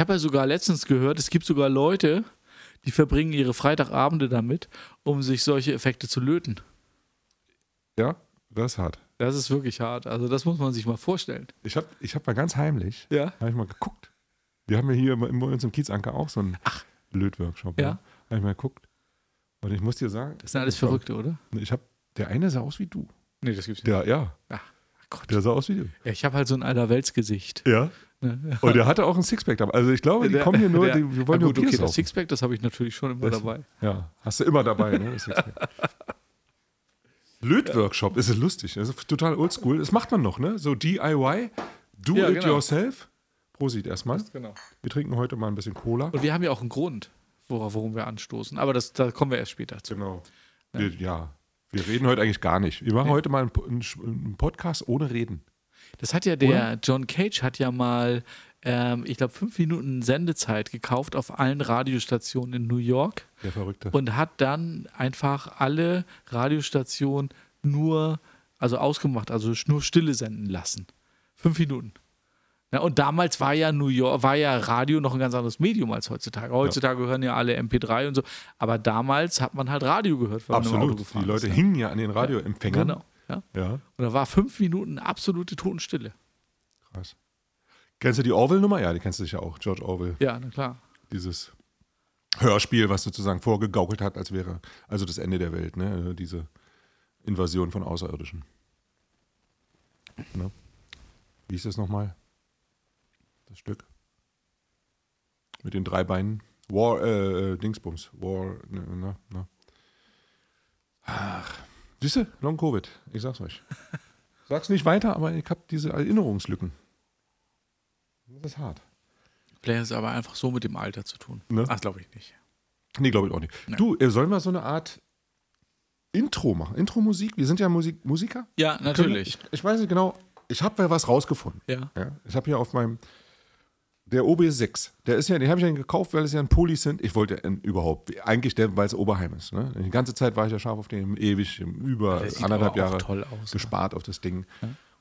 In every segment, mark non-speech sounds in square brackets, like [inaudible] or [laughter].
Ich habe ja sogar letztens gehört, es gibt sogar Leute, die verbringen ihre Freitagabende damit, um sich solche Effekte zu löten. Ja, das ist hart. Das ist wirklich hart. Also das muss man sich mal vorstellen. Ich habe ich hab mal ganz heimlich, Ja. habe ich mal geguckt. Wir haben ja hier bei uns im Kiezanker auch so einen Lötworkshop. Ja. Ja. Habe ich mal geguckt. Und ich muss dir sagen, Das sind alles Verrückte, oder? ich habe, der eine sah aus wie du. Nee, das gibt's nicht. Der, ja, Ach Gott. der sah aus wie du. Ja, ich habe halt so ein Allerweltsgesicht. Ja. Ne? Und der hatte auch ein Sixpack dabei. Also ich glaube, die Der- kommen hier nur, der- die, wir wollen ja, nur gut, okay, Bier das saufen. Sixpack, das habe ich natürlich schon immer Das- dabei. Ja, hast du immer dabei, ne? Das. [laughs] Lötworkshop, ist es lustig. Das ist total oldschool. Das macht man noch, ne? So DIY, do Ja, it genau. yourself. Prosit erstmal. Genau. Wir trinken heute mal ein bisschen Cola. Und wir haben ja auch einen Grund, worum wir anstoßen. Aber das, da kommen wir erst später zu. Genau. Wir, ja, wir reden heute eigentlich gar nicht. Wir machen Nee. heute mal einen, einen Podcast ohne Reden. Das hat ja der John Cage hat ja mal, ähm, ich glaube, fünf Minuten Sendezeit gekauft auf allen Radiostationen in New York Der Verrückte. und hat dann einfach alle Radiostationen nur, also ausgemacht, also nur Stille senden lassen. Fünf Minuten. Ja, und damals war ja New York, war ja Radio noch ein ganz anderes Medium als heutzutage. Heutzutage hören ja alle MP3 und so. Aber damals hat man halt Radio gehört, wenn man im Auto Absolut. gefahren Die Leute ist, hingen ja an den Radioempfängern. Genau. Ja. Ja, Und da war fünf Minuten absolute Totenstille. krass. Kennst du die Orwell-Nummer? Ja, die kennst du sicher auch. George Orwell. Ja, na klar. Dieses Hörspiel, was sozusagen vorgegaukelt hat, als wäre also das Ende der Welt, ne? Diese Invasion von Außerirdischen. Ne? Wie hieß das nochmal? Das Stück. Mit den drei Beinen. War, äh, äh, Dingsbums. War, ne, ne, ne. Ach. Siehst du? Long Covid. Ich sag's euch. Sag's nicht weiter, aber ich habe diese Erinnerungslücken. Das ist hart. Vielleicht ist es aber einfach so mit dem Alter zu tun. Ne? Ach, glaube ich nicht. Nee, glaube ich auch nicht. Nee. Du, äh, sollen wir so eine Art Intro machen? Intro-Musik? Wir sind ja Musik Musiker. Ja, natürlich. Ich, ich weiß nicht genau, ich habe ja was rausgefunden. Ja. Ja, ich habe hier auf meinem, der OB6, der ist ja, den habe ich ja gekauft, weil es ja ein Polis sind. Ich wollte ihn überhaupt, eigentlich der, weil es Oberheim ist. Ne? Die ganze Zeit war ich ja scharf auf den, ewig, über anderthalb Jahre toll aus, gespart auf das Ding.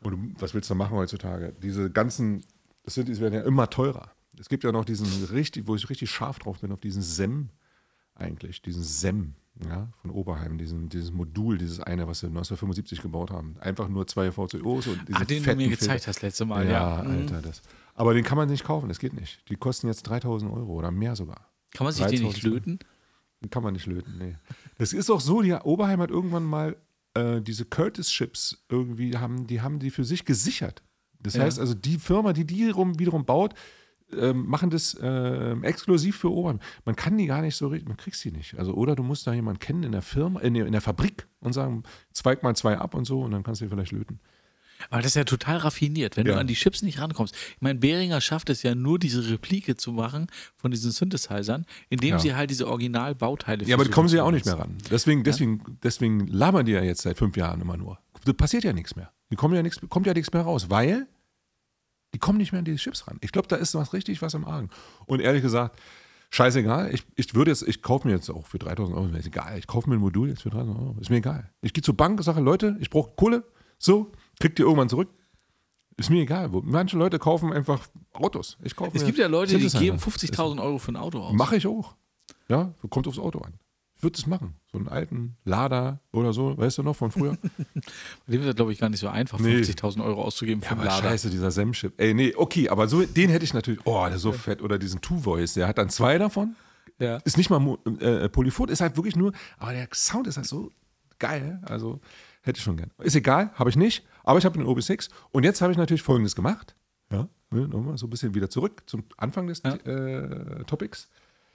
Und du, was willst du machen heutzutage? Diese ganzen Cities werden ja immer teurer. Es gibt ja noch diesen richtig, wo ich richtig scharf drauf bin, auf diesen SEM eigentlich, diesen SEM ja, von Oberheim, diesen, dieses Modul, dieses eine, was sie 1975 gebaut haben. Einfach nur zwei VCOs und diese Ah, den du mir gezeigt Filter. hast letzte Mal. Ja, Ja, Mhm. Alter, das. Aber den kann man nicht kaufen, das geht nicht. Die kosten jetzt 3000 Euro oder mehr sogar. Kann man sich den nicht 3000. löten? Den kann man nicht löten, nee. Das ist auch so, die Oberheim hat irgendwann mal äh, diese Curtis-Chips irgendwie, haben, die haben die für sich gesichert. Das Ja. heißt also, die Firma, die die rum, wiederum baut, ähm, machen das ähm, exklusiv für Oberheim. Man kann die gar nicht so richtig, man kriegt sie nicht. Also, oder du musst da jemanden kennen in der Firma, in der, in der Fabrik und sagen, zweig mal zwei ab und so und dann kannst du die vielleicht löten. Aber das ist ja total raffiniert, wenn Ja. du an die Chips nicht rankommst. Ich meine, Behringer schafft es ja nur, diese Replike zu machen von diesen Synthesizern, indem Ja. sie halt diese Originalbauteile Ja, aber die kommen sie ja auch nicht mehr ran. Deswegen, deswegen, deswegen labern die ja jetzt seit fünf Jahren immer nur. Da passiert ja nichts mehr. Die kommen ja nichts, kommt ja nichts mehr raus, weil die kommen nicht mehr an diese Chips ran. Ich glaube, da ist was richtig was im Argen. Und ehrlich gesagt, scheißegal. Ich, ich würde jetzt, ich kaufe mir jetzt auch für 3000 Euro, ist egal. Ich kaufe mir ein Modul jetzt für 3000 Euro. Ist mir egal. Ich gehe zur Bank, sage, Leute, ich brauche Kohle. So, kriegt ihr irgendwann zurück. Ist mir egal. Manche Leute kaufen einfach Autos. Ich kaufe Es gibt ja Leute, die geben 50.000 Euro für ein Auto aus. Mache ich auch. Ja, kommt aufs Auto an. Ich würde das machen. So einen alten Lada oder so, weißt du noch von früher? [laughs] Bei dem ist das, glaube ich, gar nicht so einfach, Nee. 50.000 Euro auszugeben für ja, einen aber Lader. scheiße, dieser Sem-Chip. Ey, nee, okay, aber so, den hätte ich natürlich, oh, der ist so fett. Oder diesen Two-Voice, der hat dann zwei davon. Ja. Ist nicht mal Mo- äh, Polyphon, ist halt wirklich nur, aber der Sound ist halt so geil. Also hätte ich schon gern. Ist egal, habe ich nicht, aber ich habe den OB6. Und jetzt habe ich natürlich Folgendes gemacht. Ja, ne, nochmal so ein bisschen wieder zurück zum Anfang des Ja. äh, Topics.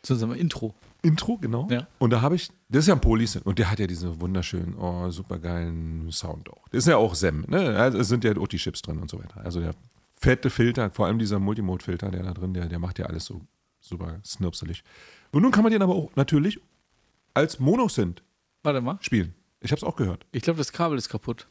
Zu unserem Intro. Intro, genau. Ja. Und da habe ich, das ist ja ein Polysyn und der hat ja diesen wunderschönen, oh, supergeilen Sound auch. Das ist ja auch SEM, ne? Also es sind ja auch die Chips drin und so weiter. Also der fette Filter, vor allem dieser Multimode-Filter, der da drin, der, der macht ja alles so super snirpselig. Und nun kann man den aber auch natürlich als Monosynth Warte mal. spielen. Ich habe es auch gehört. Ich glaube, das Kabel ist kaputt.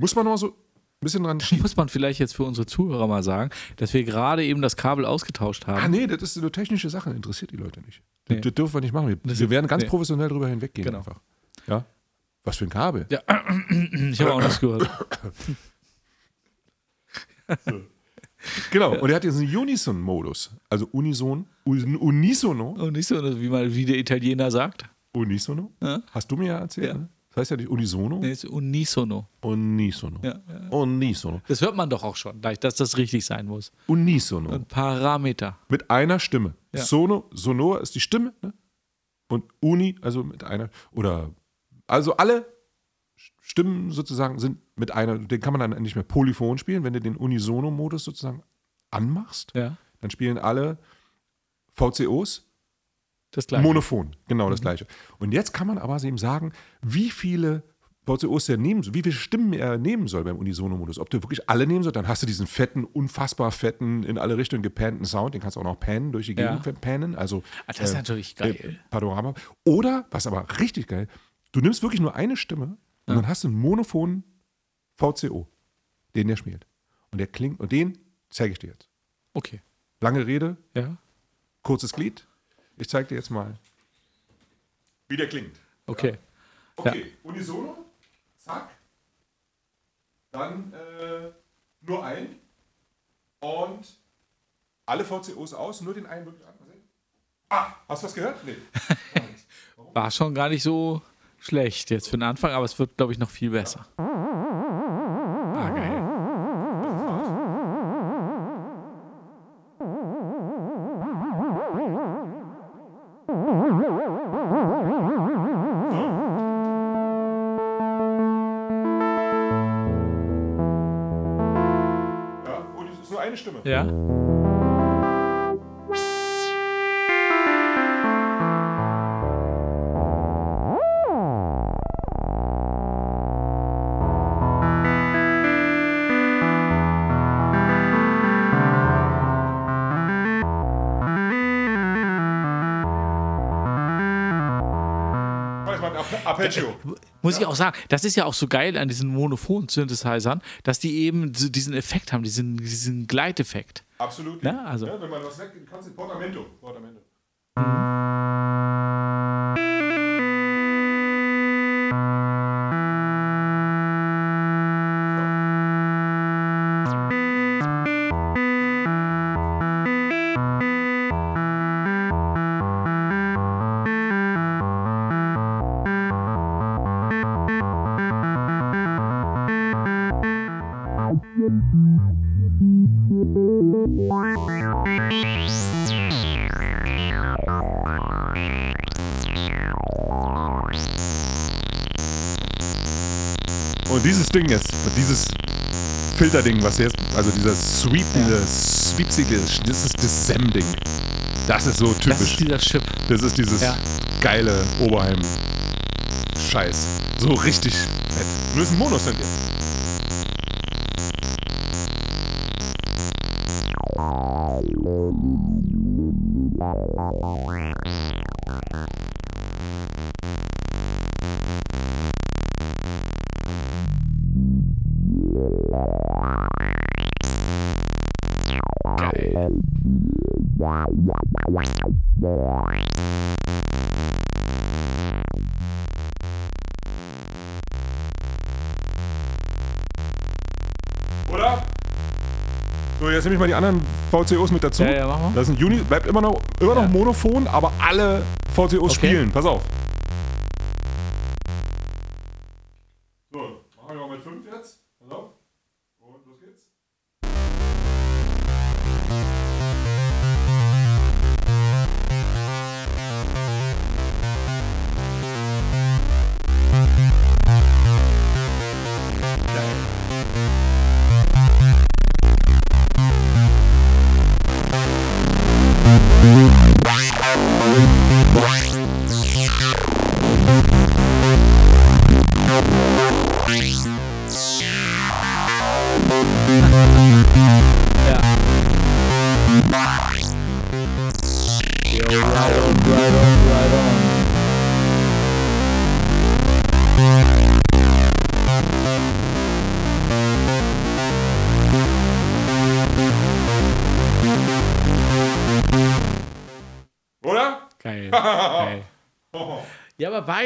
Muss man noch so ein bisschen dran [laughs] schieben. Muss man vielleicht jetzt für unsere Zuhörer mal sagen, dass wir gerade eben das Kabel ausgetauscht haben. Ah, nee, das ist eine technische Sache, interessiert die Leute nicht. Das, Nee. das dürfen wir nicht machen. Wir, Das- wir werden ganz nee. professionell drüber hinweggehen Genau. einfach. Ja? Was für ein Kabel? Ja, [clears throat] ich habe auch nichts gehört. [laughs] Genau, und er hat jetzt einen Unison-Modus. Also Unison, Un- Unisono. So, wie, man, wie der Italiener sagt. Unisono? Ja. Hast du mir ja erzählt, Ja. ne? Das heißt ja nicht Unisono. Nee, es ist unisono. Unisono. Ja, ja. Unisono. Das hört man doch auch schon, dass das richtig sein muss. Unisono. Und Parameter. Mit einer Stimme. Ja. Sono, sonor ist die Stimme, ne? Und Uni, also mit einer, oder, also alle Stimmen sozusagen sind mit einer, den kann man dann nicht mehr polyphon spielen, wenn du den Unisono-Modus sozusagen anmachst, Ja, dann spielen alle VCOs das gleiche. monophon, genau das gleiche. Und jetzt kann man aber eben sagen, wie viele VCOs er nehmen soll, wie viele Stimmen er nehmen soll beim Unisono-Modus. Ob du wirklich alle nehmen sollst, dann hast du diesen fetten, unfassbar fetten, in alle Richtungen gepannten Sound, den kannst du auch noch pannen, durch die Ja. Gegend pannen, also Ah, das ist äh, natürlich äh, geil. Panorama. Oder, was aber richtig geil, du nimmst wirklich nur eine Stimme und dann hast du einen monophonen VCO, den der spielt. Und der klingt, und den zeige ich dir jetzt. Okay. Lange Rede, Ja, kurzes Glied. Ich zeige dir jetzt mal, wie der klingt. okay. Okay, unisono, zack. Dann äh, nur ein. Und alle VCOs aus, nur den einen wirklich an. Ah, hast du was gehört? Nee. [laughs] War schon gar nicht so schlecht jetzt für den Anfang, aber es wird, glaube ich, noch viel besser. Ah, Ja? Arpe- Arpeggio. Muss ich auch sagen, das ist ja auch so geil an diesen Monophon-Synthesizern, dass die eben diesen Effekt haben, diesen, diesen Gleiteffekt. Absolut. Ja, also- Ja, wenn man was weg, kannst du Portamento. Dieses Filterding, was jetzt, also dieser sweepende, sweepsige, das ist das. Das ist so Das typisch. ist dieser Chip. Das ist dieses Ja. geile Oberheim-Scheiß. So richtig fett. Nur ist ein Monosynth jetzt. Geil. Oder? So, jetzt nehme ich mal die anderen VCOs mit dazu. Ja, ja, mach mal. Das ist ein Uni, bleibt immer noch, immer noch Ja. monophon, aber alle VCOs Okay. spielen. Pass auf.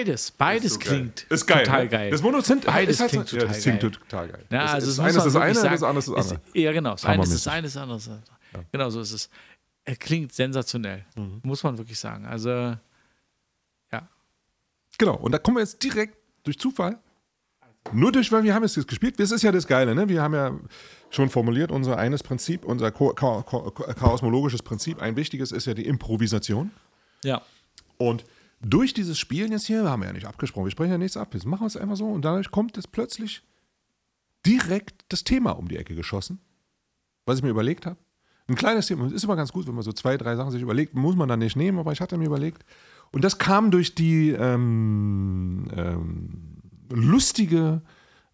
Ja, beides, beides so geil. klingt Ist geil. total ne? geil. Das Monozent Beides ist halt klingt so, ja, total das klingt geil. total geil. Ja, das also ist, das eines muss ist das eine, wirklich das andere ist das sagen. andere. ja, genau. Das eine ist das eine, das andere ist das andere. Genau so ist es. Er klingt sensationell, Mhm. muss man wirklich sagen. Also, Genau, und da kommen wir jetzt direkt durch Zufall. Nur durch, weil wir haben es jetzt gespielt. Das ist ja das Geile, ne? Wir haben ja schon formuliert, unser eines Prinzip, unser Ko Ko Ko chaosmologisches Prinzip, ein wichtiges ist ja die Improvisation. ja. Und durch dieses Spielen jetzt hier, haben wir ja nicht abgesprochen, wir sprechen ja nichts ab, wir machen es einfach so und dadurch kommt jetzt plötzlich direkt das Thema um die Ecke geschossen, was ich mir überlegt habe. Ein kleines Thema, ist immer ganz gut, wenn man so zwei, drei Sachen sich überlegt, muss man dann nicht nehmen, aber ich hatte mir überlegt. Und das kam durch die ähm, ähm, lustige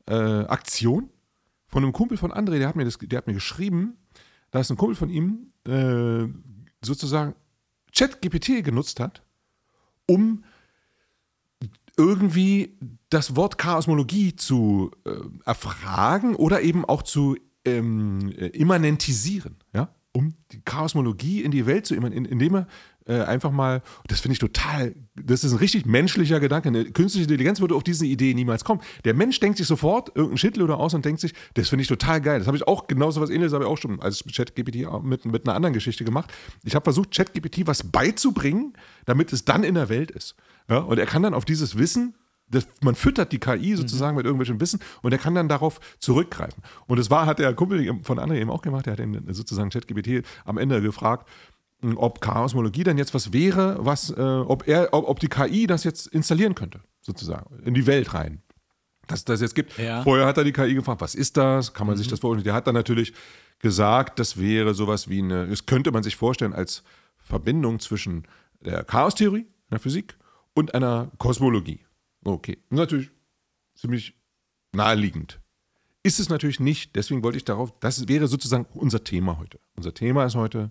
äh, Aktion von einem Kumpel von André, der hat mir, das, der hat mir geschrieben, dass ein Kumpel von ihm äh, sozusagen ChatGPT genutzt hat, um irgendwie das Wort Chaosmologie zu äh, erfragen oder eben auch zu ähm, äh, immanentisieren, ja, um die Chaosmologie in die Welt zu immanentieren, indem er äh, einfach mal, das finde ich total, das ist ein richtig menschlicher Gedanke. Eine künstliche Intelligenz würde auf diese Idee niemals kommen. Der Mensch denkt sich sofort irgendein Shitloader aus und denkt sich, das finde ich total geil. Das habe ich auch, genauso was ähnliches habe ich auch schon als ChatGPT mit, mit einer anderen Geschichte gemacht. Ich habe versucht, ChatGPT was beizubringen, damit es dann in der Welt ist. Ja, und er kann dann auf dieses Wissen das, man füttert die KI sozusagen mit irgendwelchem Wissen und er kann dann darauf zurückgreifen. Und das war, hat der Kumpel von André eben auch gemacht, der hat ihn sozusagen ChatGPT am Ende gefragt, ob Chaosmologie dann jetzt was wäre, was, äh, ob er, ob, ob die KI das jetzt installieren könnte, sozusagen, in die Welt rein. Dass das jetzt gibt. Ja. Vorher hat er die KI gefragt, was ist das? Kann man sich das vorstellen? Der hat dann natürlich gesagt, das wäre sowas wie eine, das könnte man sich vorstellen als Verbindung zwischen der Chaostheorie, der Physik, und einer Kosmologie. Okay, natürlich ziemlich naheliegend. Ist es natürlich nicht, deswegen wollte ich darauf, das wäre sozusagen unser Thema heute. Unser Thema ist heute,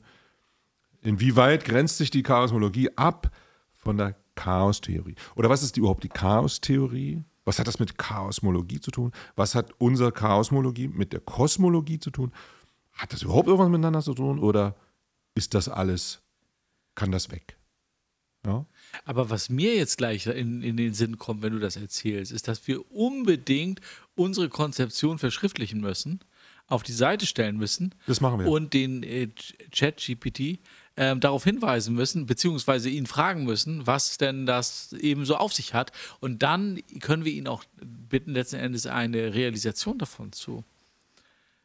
inwieweit grenzt sich die Chaosmologie ab von der Chaostheorie? Oder was ist die, überhaupt die Chaostheorie? Was hat das mit Chaosmologie zu tun? Was hat unsere Chaosmologie mit der Kosmologie zu tun? Hat das überhaupt irgendwas miteinander zu tun? Oder ist das alles, kann das weg? Ja? Aber was mir jetzt gleich in, in den Sinn kommt, wenn du das erzählst, ist, dass wir unbedingt unsere Konzeption verschriftlichen müssen, auf die Seite stellen müssen Das machen wir. und den äh, Chat-GPT ähm, darauf hinweisen müssen, beziehungsweise ihn fragen müssen, was denn das eben so auf sich hat. Und dann können wir ihn auch bitten, letzten Endes eine Realisation davon zu,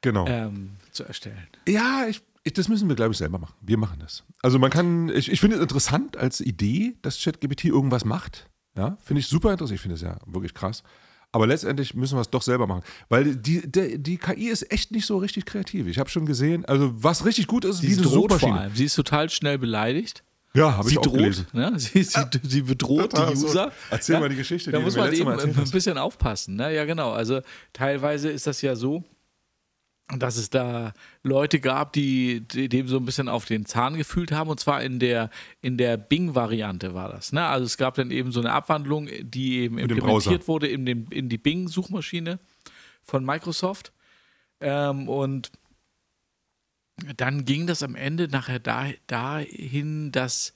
genau. ähm, zu erstellen. Ja, ich, ich, das müssen wir, glaube ich, selber machen. Wir machen das. Also man kann, ich, ich finde es interessant als Idee, dass ChatGPT irgendwas macht. Ja, finde ich super interessant. Ich finde es ja wirklich krass. Aber letztendlich müssen wir es doch selber machen. Weil die, die, die KI ist echt nicht so richtig kreativ. Ich habe schon gesehen, also was richtig gut ist, ist Sie diese droht vor Suchmaschine. allem. Sie ist total schnell beleidigt. Ja, habe Sie ich auch droht, gelesen. ne? [laughs] sie, sie, sie bedroht die [laughs] so. User. Erzähl ja? mal die Geschichte, Da die muss man eben ein bisschen aufpassen. Ne? Ja, genau. Also teilweise ist das ja so, dass es da Leute gab, die, die dem so ein bisschen auf den Zahn gefühlt haben. Und zwar in der, in der Bing-Variante war das. Ne? Also es gab dann eben so eine Abwandlung, die eben Mit dem implementiert wurde in, den, in die Bing-Suchmaschine von Microsoft. Ähm, und dann ging das am Ende nachher da, dahin, dass,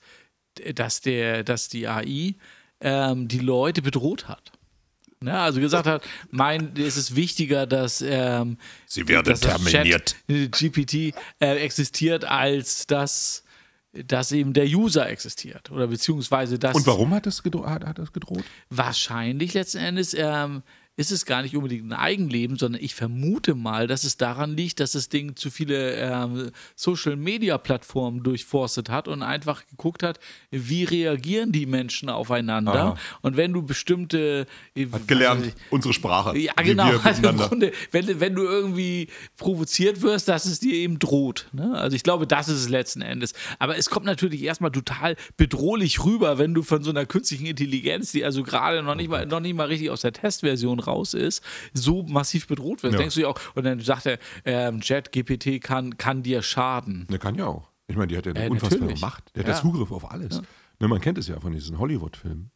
dass, der, dass die AI ähm, die Leute bedroht hat. Ne? Also gesagt hat, mein, es ist wichtiger, dass, ähm, Sie werden dass das terminiert. Chat, GPT äh, existiert, als dass, dass eben der User existiert. Oder beziehungsweise dass Und warum hat das, gedro hat, hat das gedroht? wahrscheinlich letzten Endes ähm, ist es gar nicht unbedingt ein Eigenleben, sondern ich vermute mal, dass es daran liegt, dass das Ding zu viele ähm, Social-Media-Plattformen durchforstet hat und einfach geguckt hat, wie reagieren die Menschen aufeinander. Aha. Und wenn du bestimmte... äh, Hat gelernt, ich, unsere Sprache. ja, genau. [laughs] Also im. Grunde, wenn, wenn du irgendwie provoziert wirst, dass es dir eben droht. Ne? Also ich glaube, das ist es letzten Endes. Aber es kommt natürlich erstmal total bedrohlich rüber, wenn du von so einer künstlichen Intelligenz, die also gerade noch nicht mal, noch nicht mal richtig aus der Testversion raus ist, so massiv bedroht wirst. Ja. Denkst du ja auch, und dann sagt er, ähm, ChatGPT kann, kann dir schaden. Der kann ja auch. Ich meine, die hat ja eine Äh, unfassbare natürlich. Macht. Der hat Ja. ja Zugriff auf alles. Ne, man kennt es ja von diesen Hollywood-Filmen.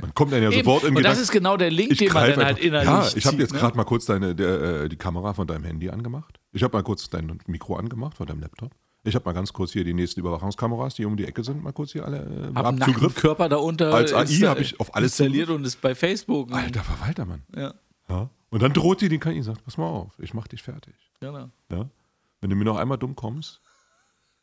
Man kommt dann ja [laughs] sofort in und das Gedanken- ist genau der Link, den man dann halt innerlich Ja, ich habe jetzt ne? gerade mal kurz deine, der, äh, die Kamera von deinem Handy angemacht. Ich habe mal kurz dein Mikro angemacht von deinem Laptop. Ich habe mal ganz kurz hier die nächsten Überwachungskameras, die um die Ecke sind, mal kurz hier alle äh, Hab Zugriff. Nackenkörper da unter Als AI insta- habe ich auf alles installiert und ist bei Facebook. Alter Verwalter, Mann. Ja, Ja. Und dann droht die den KI und sagt, pass mal auf, ich mach dich fertig. genau. Ja? Wenn du mir noch einmal dumm kommst,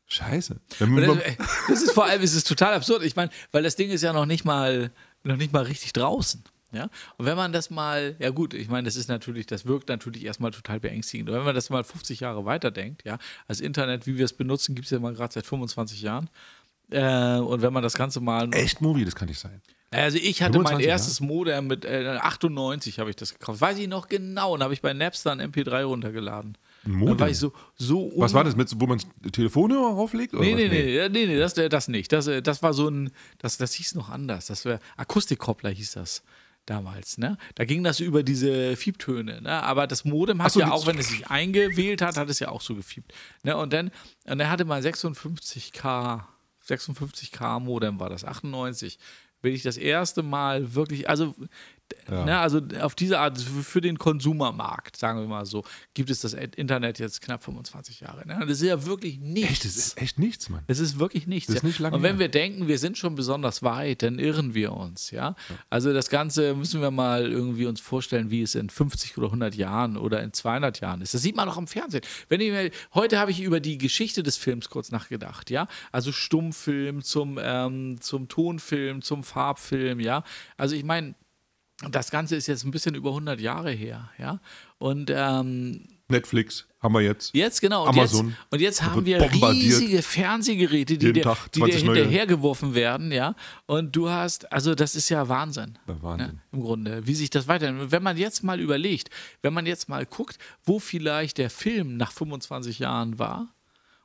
scheiße. Das, ey, das ist vor allem, es ist total absurd. Ich meine, weil das Ding ist ja noch nicht mal, noch nicht mal richtig draußen. Ja? Und wenn man das mal, ja gut, ich meine, das ist natürlich, das wirkt natürlich erstmal total beängstigend. Und wenn man das mal 50 Jahre weiterdenkt, ja, das Internet, wie wir es benutzen, gibt es ja mal gerade seit 25 Jahren. Äh, und wenn man das Ganze mal. Echt, Movie, das kann nicht sein. Also ich hatte mein 25 erstes Modem mit äh, 98 habe ich das gekauft. Weiß ich noch genau. Und habe ich bei Napster ein MP3 runtergeladen. Ein Dann Modem? war ich so, so Was war das, mit, wo man Telefonhörer rauflegt? Oder Nee, nee, nee, ja, nee, nee, das, äh, das nicht. Das, äh, das war so ein, das, das hieß noch anders. Das war Akustikkoppler hieß das damals, ne? Da ging das über diese Fiebtöne, ne? Aber das Modem hat so, ja auch, wenn es sich eingewählt hat, hat es ja auch so gefiebt. Ne? Und dann, und dann hatte man 56k, 56k Modem war das, 98. Bin ich das erste Mal wirklich, also Ne, also auf diese Art, für den Konsumermarkt, sagen wir mal so, gibt es das Internet jetzt knapp 25 Jahre. Ne? Das ist ja wirklich nichts. Echt, das ist echt nichts, Mann. Es ist wirklich nichts. Das ist ja. nicht lange und wenn her. wir denken, wir sind schon besonders weit, dann irren wir uns, ja. Also das Ganze müssen wir mal irgendwie uns vorstellen, wie es in 50 oder 100 Jahren oder in 200 Jahren ist. Das sieht man auch am Fernsehen. Wenn ich mir, heute habe ich über die Geschichte des Films kurz nachgedacht, ja. Also Stummfilm zum, ähm, zum Tonfilm, zum Farbfilm, ja. Also ich meine, das Ganze ist jetzt ein bisschen über 100 Jahre her, ja. Und ähm, Netflix haben wir jetzt. Jetzt genau. Und Amazon. jetzt, und jetzt haben wir riesige Fernsehgeräte, die dir, Tag die dir 20 neue. hinterhergeworfen werden, ja. Und du hast, also das ist ja Wahnsinn. Ja, Wahnsinn. Ja, Im Grunde, wie sich das weiterentwickelt. Wenn man jetzt mal überlegt, wenn man jetzt mal guckt, wo vielleicht der Film nach 25 Jahren war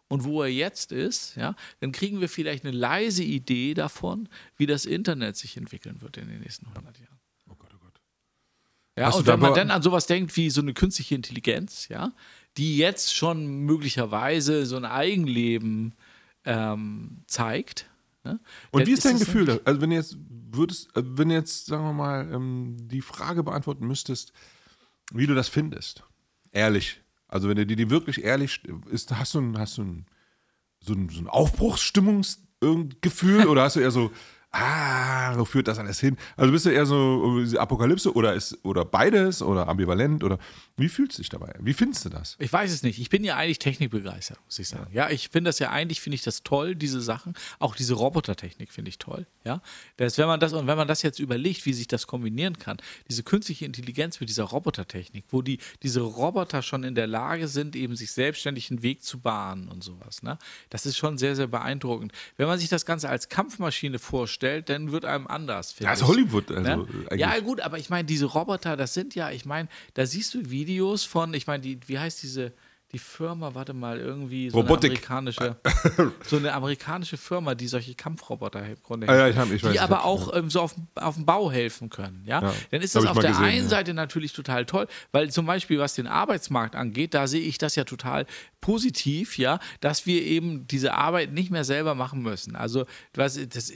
und wo er jetzt ist, ja, dann kriegen wir vielleicht eine leise Idee davon, wie das Internet sich entwickeln wird in den nächsten 100 Jahren. Oh Gott, oh Gott. Ja, Hast und wenn man dann an sowas denkt wie so eine künstliche Intelligenz, ja, die jetzt schon möglicherweise so ein Eigenleben ähm, zeigt. Ne, Und dann wie ist dein Gefühl? da? Also wenn du jetzt würdest, äh, wenn jetzt, sagen wir mal, ähm, die Frage beantworten müsstest, wie du das findest. Ehrlich. Also wenn du dir die wirklich ehrlich ist, hast du ein, hast du ein, so ein, so ein Aufbruchsstimmungsgefühl [laughs] oder hast du eher so, ah, wo führt das alles hin? Also bist du eher so Apokalypse oder ist oder beides oder ambivalent oder wie fühlst du dich dabei? Wie findest du das? Ich weiß es nicht. Ich bin ja eigentlich technikbegeistert, muss ich sagen. Ja, ich finde das ja eigentlich, finde ich das toll, diese Sachen. Auch diese Robotertechnik finde ich toll. Ja, das, wenn man das, und wenn man das jetzt überlegt, wie sich das kombinieren kann, diese künstliche Intelligenz mit dieser Robotertechnik, wo die, diese Roboter schon in der Lage sind, eben sich selbstständig einen Weg zu bahnen und sowas, ne? Das ist schon sehr, sehr beeindruckend. Wenn man sich das Ganze als Kampfmaschine vorstellt, dann wird einem anders. finde Ja, ist. Hollywood, also Ne? Ja, gut, aber ich meine, diese Roboter, das sind ja, ich meine, da siehst du Videos von, ich meine, die, wie heißt diese, die Firma, warte mal, irgendwie so Robotik. eine amerikanische, [laughs] so eine amerikanische Firma, die solche Kampfroboter im Grunde Ah, ja, ich hab- ich weiß, die ich aber auch ähm, so auf, auf dem Bau helfen können, ja. Ja, Dann ist das auf der gesehen, einen ja. Seite natürlich total toll, weil zum Beispiel, was den Arbeitsmarkt angeht, da sehe ich das ja total positiv, ja, dass wir eben diese Arbeit nicht mehr selber machen müssen. Also, was, das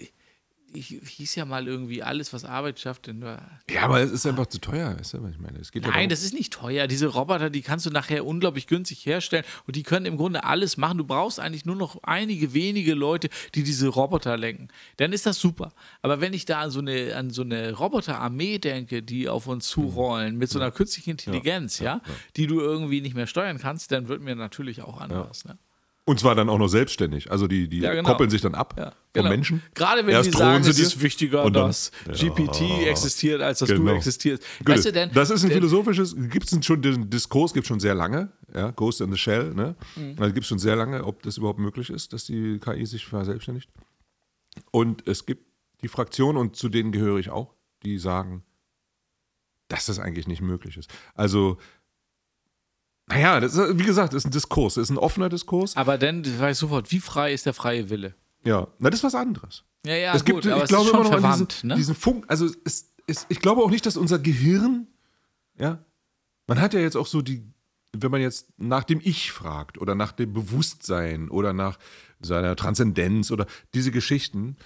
ich, hieß ja mal irgendwie alles, was Arbeit schafft. Ja, aber es ist einfach zu teuer, weißt du, was ich meine? Es geht ja Nein, darum- das ist nicht teuer. Diese Roboter, die kannst du nachher unglaublich günstig herstellen und die können im Grunde alles machen. Du brauchst eigentlich nur noch einige wenige Leute, die diese Roboter lenken. Dann ist das super. Aber wenn ich da an so eine, an so eine Roboterarmee denke, die auf uns zurollen mit so einer künstlichen Intelligenz, ja, die du irgendwie nicht mehr steuern kannst, dann wird mir natürlich auch anders. Ne? Und zwar dann auch noch selbstständig. Also die, die Ja, genau. koppeln sich dann ab Ja, vom genau. Menschen. Gerade wenn Erst die sagen, es ist wichtiger, dann- dass Ja. GPT existiert, als dass du Genau. existierst. Gut, Weißt du denn? das ist ein philosophisches, gibt es schon den Diskurs, gibt schon sehr lange, ja, Ghost in the Shell, ne? Mhm. Also gibt es schon sehr lange, ob das überhaupt möglich ist, dass die KI sich verselbstständigt. Und es gibt die Fraktion, und zu denen gehöre ich auch, die sagen, dass das eigentlich nicht möglich ist. Also, naja, das ist, wie gesagt, ist ein Diskurs, ist ein offener Diskurs. Aber dann weiß ich sofort, wie frei ist der freie Wille? Ja, na, das ist was anderes. Ja, ja, es gibt, gut, aber ich es glaube ist schon immer noch an verwandt. diesen, ne? diesen Funk. Also es, es, ich glaube auch nicht, dass unser Gehirn, ja, man hat ja jetzt auch so die, wenn man jetzt nach dem Ich fragt oder nach dem Bewusstsein oder nach seiner Transzendenz oder diese Geschichten,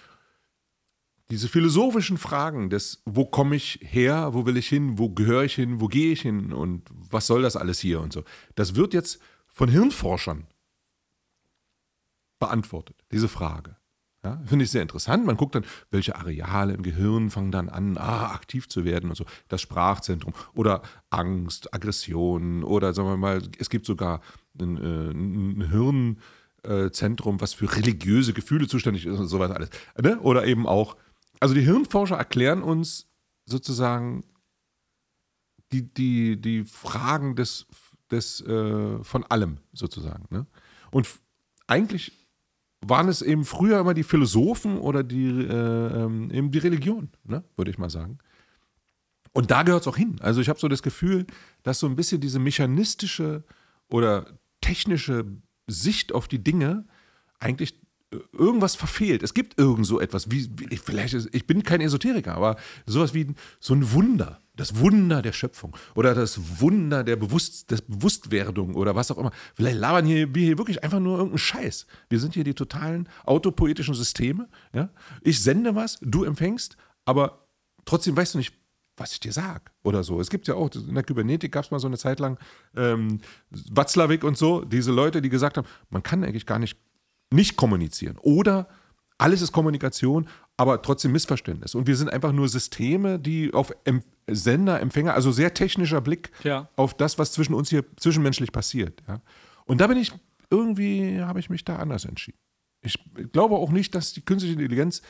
diese philosophischen Fragen des, wo komme ich her, wo will ich hin, wo gehöre ich hin, wo gehe ich hin und was soll das alles hier und so, das wird jetzt von Hirnforschern beantwortet, diese Frage. Ja, Finde ich sehr interessant. Man guckt dann, welche Areale im Gehirn fangen dann an, ah, aktiv zu werden und so. Das Sprachzentrum oder Angst, Aggression oder sagen wir mal, es gibt sogar ein, äh, ein Hirnzentrum, was für religiöse Gefühle zuständig ist und sowas alles. Ne? Oder eben auch, also die Hirnforscher erklären uns sozusagen die, die, die Fragen des, des, äh, von allem sozusagen. Ne? Und eigentlich waren es eben früher immer die Philosophen oder die, äh, ähm, eben die Religion, ne? würde ich mal sagen. Und da gehört es auch hin. Also ich habe so das Gefühl, dass so ein bisschen diese mechanistische oder technische Sicht auf die Dinge eigentlich irgendwas verfehlt. Es gibt irgend so etwas, wie, wie vielleicht, ist, ich bin kein Esoteriker, aber sowas wie so ein Wunder das Wunder der Schöpfung oder das Wunder der, Bewusst, der Bewusstwerdung oder was auch immer. Vielleicht labern hier, wir hier wirklich einfach nur irgendeinen Scheiß. Wir sind hier die totalen autopoetischen Systeme. Ja? Ich sende was, du empfängst, aber trotzdem weißt du nicht, was ich dir sage oder so. Es gibt ja auch, in der Kybernetik gab es mal so eine Zeit lang ähm, Watzlawick und so, diese Leute, die gesagt haben, man kann eigentlich gar nicht nicht kommunizieren. Oder alles ist Kommunikation, aber trotzdem Missverständnis. Und wir sind einfach nur Systeme, die auf em Sender, Empfänger, also sehr technischer Blick Ja. auf das, was zwischen uns hier zwischenmenschlich passiert. Ja. Und da bin ich, irgendwie habe ich mich da anders entschieden. Ich glaube auch nicht, dass die künstliche Intelligenz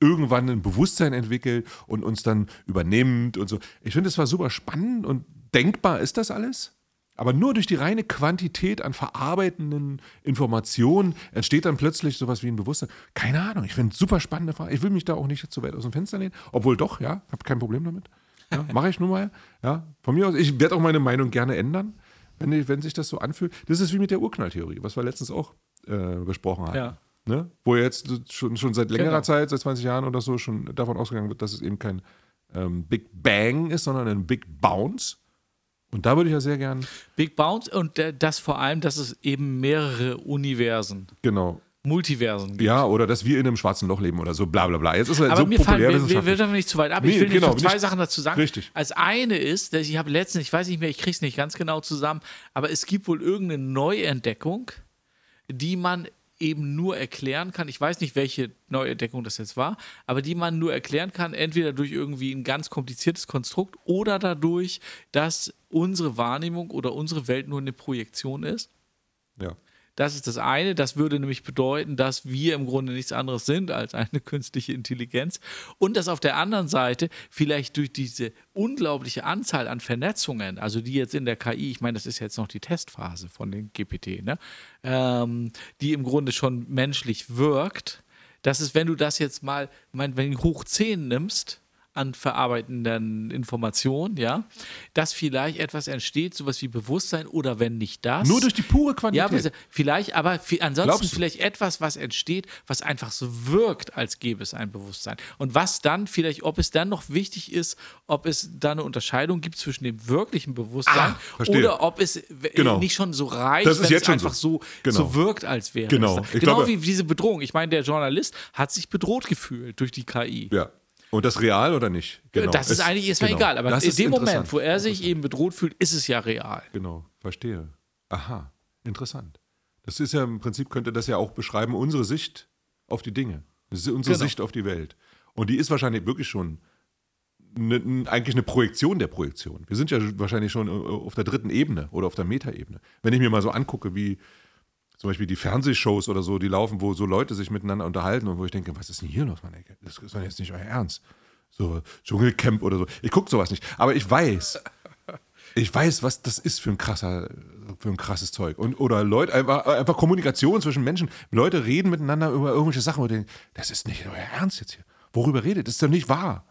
irgendwann ein Bewusstsein entwickelt und uns dann übernimmt und so. Ich finde, es war super spannend und denkbar ist das alles. Aber nur durch die reine Quantität an verarbeitenden Informationen entsteht dann plötzlich sowas wie ein Bewusstsein. Keine Ahnung, ich finde es super spannende Frage. Ich will mich da auch nicht zu weit aus dem Fenster lehnen, obwohl doch, ja, habe kein Problem damit. Ja, Mache ich nun mal. Ja, von mir aus, ich werde auch meine Meinung gerne ändern, wenn, ich, wenn sich das so anfühlt. Das ist wie mit der Urknalltheorie, was wir letztens auch äh, besprochen haben. Ja. Ne? Wo jetzt schon, schon seit längerer Genau. Zeit, seit 20 Jahren oder so, schon davon ausgegangen wird, dass es eben kein ähm, Big Bang ist, sondern ein Big Bounce. Und da würde ich ja sehr gern, Big Bounce und das vor allem, dass es eben mehrere Universen, genau, Multiversen gibt. ja, oder dass wir in einem schwarzen Loch leben oder so, bla bla bla. Jetzt ist er Aber so mir fallen, wir, wir, populär dürfen nicht zu weit ab. Nee, ich will genau, nicht zwei Sachen dazu sagen. Richtig. Als eine ist, dass ich habe letztens, ich weiß nicht mehr, ich kriege es nicht ganz genau zusammen, aber es gibt wohl irgendeine Neuentdeckung, die man eben nur erklären kann. Ich weiß nicht, welche Neuentdeckung das jetzt war, aber die man nur erklären kann, entweder durch irgendwie ein ganz kompliziertes Konstrukt oder dadurch, dass unsere Wahrnehmung oder unsere Welt nur eine Projektion ist. Ja. Das ist das eine. Das würde nämlich bedeuten, dass wir im Grunde nichts anderes sind als eine [laughs] künstliche Intelligenz. Und dass auf der anderen Seite vielleicht durch diese unglaubliche Anzahl an Vernetzungen, also die jetzt in der KI, ich meine, das ist jetzt noch die Testphase von den GPT, ne? ähm, die im Grunde schon menschlich wirkt, dass es, wenn du das jetzt mal, meinetwegen hoch 10 nimmst, an verarbeitenden Informationen, ja, dass vielleicht etwas entsteht, sowas wie Bewusstsein oder wenn nicht das. Nur durch die pure Quantität. Ja, vielleicht, aber ansonsten vielleicht etwas, was entsteht, was einfach so wirkt, als gäbe es ein Bewusstsein. Und was dann vielleicht, ob es dann noch wichtig ist, ob es da eine Unterscheidung gibt zwischen dem wirklichen Bewusstsein Ah, oder ob es Genau. nicht schon so reicht, Das ist wenn jetzt es schon einfach so, so. Genau. so wirkt, als wäre Genau. es. Genau glaube- wie diese Bedrohung. Ich meine, der Journalist hat sich bedroht gefühlt durch die KI. Ja. Und das real oder nicht? Genau. Das ist eigentlich erstmal genau. egal, aber Das in dem Moment, wo er sich eben bedroht fühlt, ist es ja real. Genau, verstehe. Aha, interessant. Das ist ja im Prinzip, könnte das ja auch beschreiben, unsere Sicht auf die Dinge. Das ist unsere Genau. Sicht auf die Welt. Und die ist wahrscheinlich wirklich schon eine, eigentlich eine Projektion der Projektion. Wir sind ja wahrscheinlich schon äh, auf der dritten Ebene oder auf der Metaebene. Wenn ich mir mal so angucke, wie zum Beispiel die Fernsehshows oder so, die laufen, wo so Leute sich miteinander unterhalten und wo ich denke, was ist denn hier los, Mann? ey? Das ist doch jetzt nicht euer Ernst. So Dschungelcamp oder so. Ich gucke sowas nicht. Aber ich weiß, ich weiß, was das ist für ein krasser, für ein krasses Zeug. Und, oder Leute, einfach, einfach Kommunikation zwischen Menschen. Leute reden miteinander über irgendwelche Sachen und denken, das ist nicht euer Ernst jetzt hier. Worüber redet? Das ist doch nicht wahr.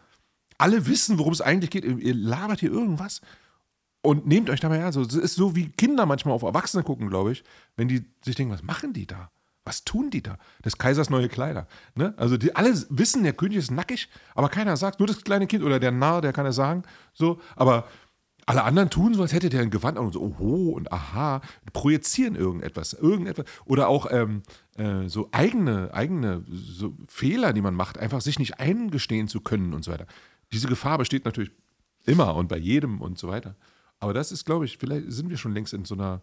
Alle wissen, worum es eigentlich geht. Ihr labert hier irgendwas und nehmt euch dabei ernst. Es ist so wie Kinder manchmal auf Erwachsene gucken, glaube ich, wenn die sich denken, was machen die da? Was tun die da? Des Kaisers neue Kleider. Ne? Also die alle wissen, der König ist nackig, aber keiner sagt, nur das kleine Kind oder der Narr, der kann es sagen. So, aber alle anderen tun so, als hätte der ein Gewand an und so, oho und aha, projizieren irgendetwas, irgendetwas. Oder auch ähm, äh, so eigene, eigene so Fehler, die man macht, einfach sich nicht eingestehen zu können und so weiter. Diese Gefahr besteht natürlich immer und bei jedem und so weiter. Aber das ist, glaube ich, vielleicht sind wir schon längst in so einer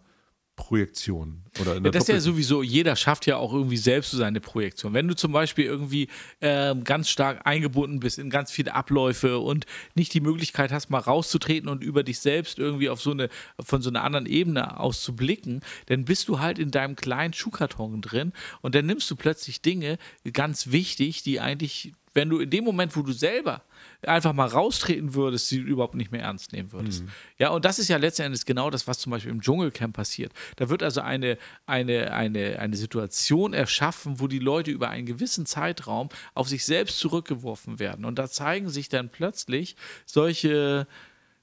Projektion. Oder in Ja, der das ist ja sowieso, jeder schafft ja auch irgendwie selbst so seine Projektion. Wenn du zum Beispiel irgendwie ähm, ganz stark eingebunden bist in ganz viele Abläufe und nicht die Möglichkeit hast, mal rauszutreten und über dich selbst irgendwie auf so eine, von so einer anderen Ebene aus zu blicken, dann bist du halt in deinem kleinen Schuhkarton drin und dann nimmst du plötzlich Dinge, ganz wichtig, die eigentlich, wenn du in dem Moment, wo du selber einfach mal raustreten würdest, sie überhaupt nicht mehr ernst nehmen würdest. Ja, und das ist ja letzten Endes genau das, was zum Beispiel im Dschungelcamp passiert. Da wird also eine, eine, eine, eine Situation erschaffen, wo die Leute über einen gewissen Zeitraum auf sich selbst zurückgeworfen werden. Und da zeigen sich dann plötzlich solche,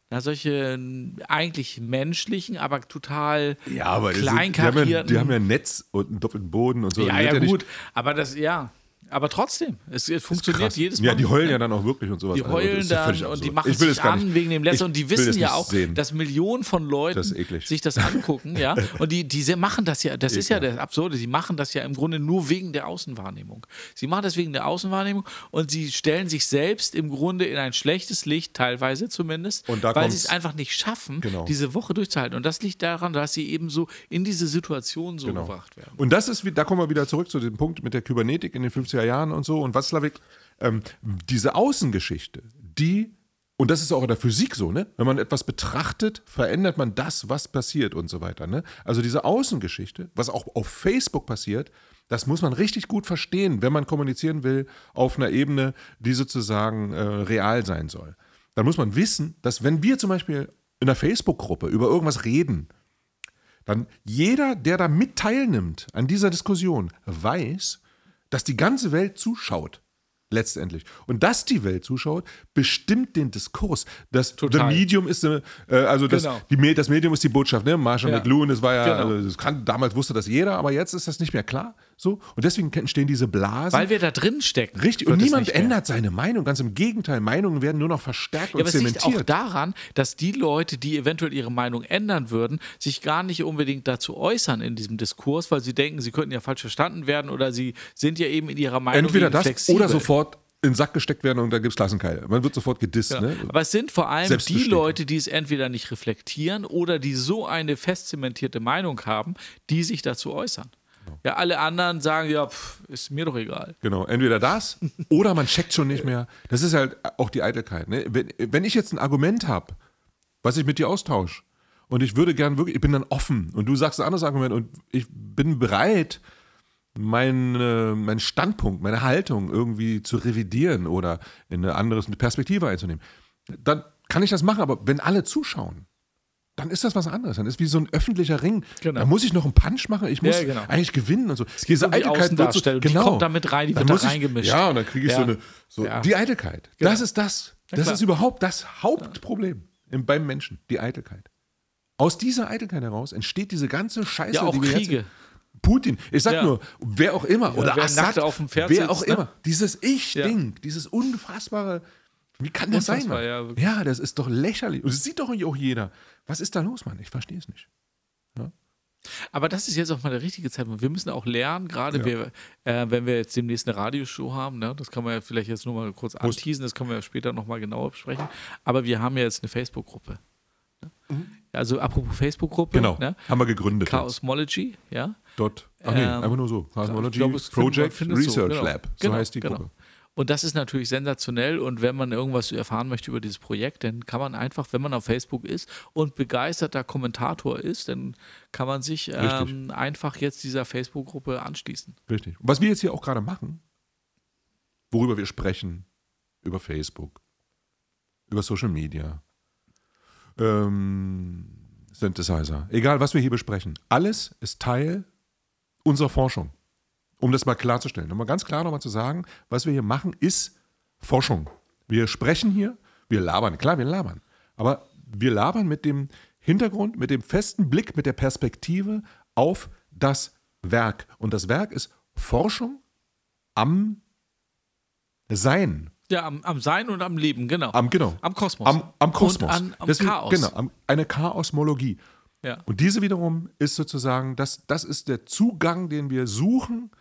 na, solche eigentlich menschlichen, aber total ja, aber die, sind, die, haben ja, kleinkarierten. die haben ja ein Netz und einen doppelten Boden und so. ja, Die ja, gut. Aber das, ja. Aber trotzdem, es, es funktioniert jedes Mal. Ja, die heulen ja dann auch wirklich und sowas. Die Also, heulen ja dann und die machen Ich sich an nicht- wegen dem Letzten. ich Und die wissen ja auch, sehen. dass Millionen von Leuten Das sich das angucken, ja. [laughs] Und die, die machen das ja, das ist ja Ekelhaft. das Absurde, sie machen das ja im Grunde nur wegen der Außenwahrnehmung. Sie machen das wegen der Außenwahrnehmung und sie stellen sich selbst im Grunde in ein schlechtes Licht, teilweise zumindest, weil sie es einfach nicht schaffen, Genau. diese Woche durchzuhalten. Und das liegt daran, dass sie eben so in diese Situation so Genau. gebracht werden. Und das ist, da kommen wir wieder zurück zu dem Punkt mit der Kybernetik in den 50er Jahren und so und Watzlawick. Ähm, diese Außengeschichte, die, und das ist auch in der Physik so, ne? Wenn man etwas betrachtet, verändert man das, was passiert und so weiter. Ne? Also diese Außengeschichte, was auch auf Facebook passiert, das muss man richtig gut verstehen, wenn man kommunizieren will auf einer Ebene, die sozusagen äh, real sein soll. Dann muss man wissen, dass wenn wir zum Beispiel in einer Facebook-Gruppe über irgendwas reden, dann jeder, der da mit teilnimmt an dieser Diskussion, weiß, dass die ganze Welt zuschaut. Letztendlich. Und dass die Welt zuschaut, bestimmt den Diskurs. Das Total. The Medium ist, äh, also das, Genau. die, das Medium ist die Botschaft, ne? Marshall Ja. McLuhan, das war ja, Genau. also das kann, damals wusste das jeder, aber jetzt ist das nicht mehr klar. So. Und deswegen entstehen diese Blasen. Weil wir da drin stecken. Richtig, und niemand ändert seine Meinung. Ganz im Gegenteil, Meinungen werden nur noch verstärkt Ja, und aber es liegt auch zementiert. daran, dass die Leute, die eventuell ihre Meinung ändern würden, sich gar nicht unbedingt dazu äußern in diesem Diskurs, weil sie denken, sie könnten ja falsch verstanden werden oder sie sind ja eben in ihrer Meinung Entweder das flexibel. oder sofort in den Sack gesteckt werden und da gibt es Klassenkeile. Man wird sofort gedisst. Ja. Ne? Aber es sind vor allem die. Leute, die es entweder nicht reflektieren oder die so eine festzementierte Meinung haben, die sich dazu äußern. Ja, alle anderen sagen, ja, pff, ist mir doch egal. Genau, entweder das oder man checkt schon nicht mehr. Das ist halt auch die Eitelkeit. Ne? Wenn, wenn ich jetzt ein Argument habe, was ich mit dir austausche, und ich würde gern wirklich, ich bin dann offen und du sagst ein anderes Argument und ich bin bereit, meinen meinen Standpunkt, meine Haltung irgendwie zu revidieren oder in eine andere Perspektive einzunehmen, dann kann ich das machen. Aber wenn alle zuschauen, dann ist das was anderes. Dann ist wie so ein öffentlicher Ring. Genau. Da muss ich noch einen Punch machen. Ich muss Ja, genau. eigentlich gewinnen und so. Es geht um die Außendarstellung, die kommt da mit rein, die Dann wird da reingemischt. Ja, und dann kriege ich Ja. so eine, so Ja. die Eitelkeit. Genau. Das ist das. Das ist überhaupt das Hauptproblem im, beim Menschen, die Eitelkeit. Aus dieser Eitelkeit heraus entsteht diese ganze Scheiße, Ja, auch die Kriege. Putin, ich sag nur, wer auch immer, oder wer Assad, nackt auf dem Pferd wer auch ne? immer, dieses Ich-Ding, dieses unfassbare, wie kann das sein? Ja, ja, das ist doch lächerlich. Und das sieht doch auch jeder. Was ist da los, Mann? Ich verstehe es nicht. Aber das ist jetzt auch mal der richtige Zeitpunkt. Wir müssen auch lernen, gerade Ja. wir, äh, wenn wir jetzt demnächst eine Radioshow haben, ne, das kann man ja vielleicht jetzt nur mal kurz Prost. anteasen, das können wir ja später nochmal genauer besprechen. Aber wir haben ja jetzt eine Facebook-Gruppe. Ne? Also apropos Facebook-Gruppe, Mhm. Genau, ne? haben wir gegründet. Chaosmology, ja. Dort. Ach nee, Ähm, einfach nur so. Man- Project so, Research genau. Lab. So Genau, heißt die genau. Gruppe. Und das ist natürlich sensationell. Und wenn man irgendwas erfahren möchte über dieses Projekt, dann kann man einfach, wenn man auf Facebook ist und begeisterter Kommentator ist, dann kann man sich ähm, einfach jetzt dieser Facebook-Gruppe anschließen. Richtig. Und was wir jetzt hier auch gerade machen, worüber wir sprechen, über Facebook, über Social Media, ähm, Synthesizer, egal was wir hier besprechen, alles ist Teil unserer Forschung. Um das mal klarzustellen, um mal ganz klar nochmal zu sagen, was wir hier machen, ist Forschung. Wir sprechen hier, wir labern, klar, wir labern, aber wir labern mit dem Hintergrund, mit dem festen Blick, mit der Perspektive auf das Werk. Und das Werk ist Forschung am Sein. Ja, am, am Sein und am Leben, genau. Am, genau. Am Kosmos. Am, am Kosmos. Und an, am Deswegen- Chaos. Genau, eine Chaosmologie. Ja. Und diese wiederum ist sozusagen, das, das ist der Zugang, den wir suchen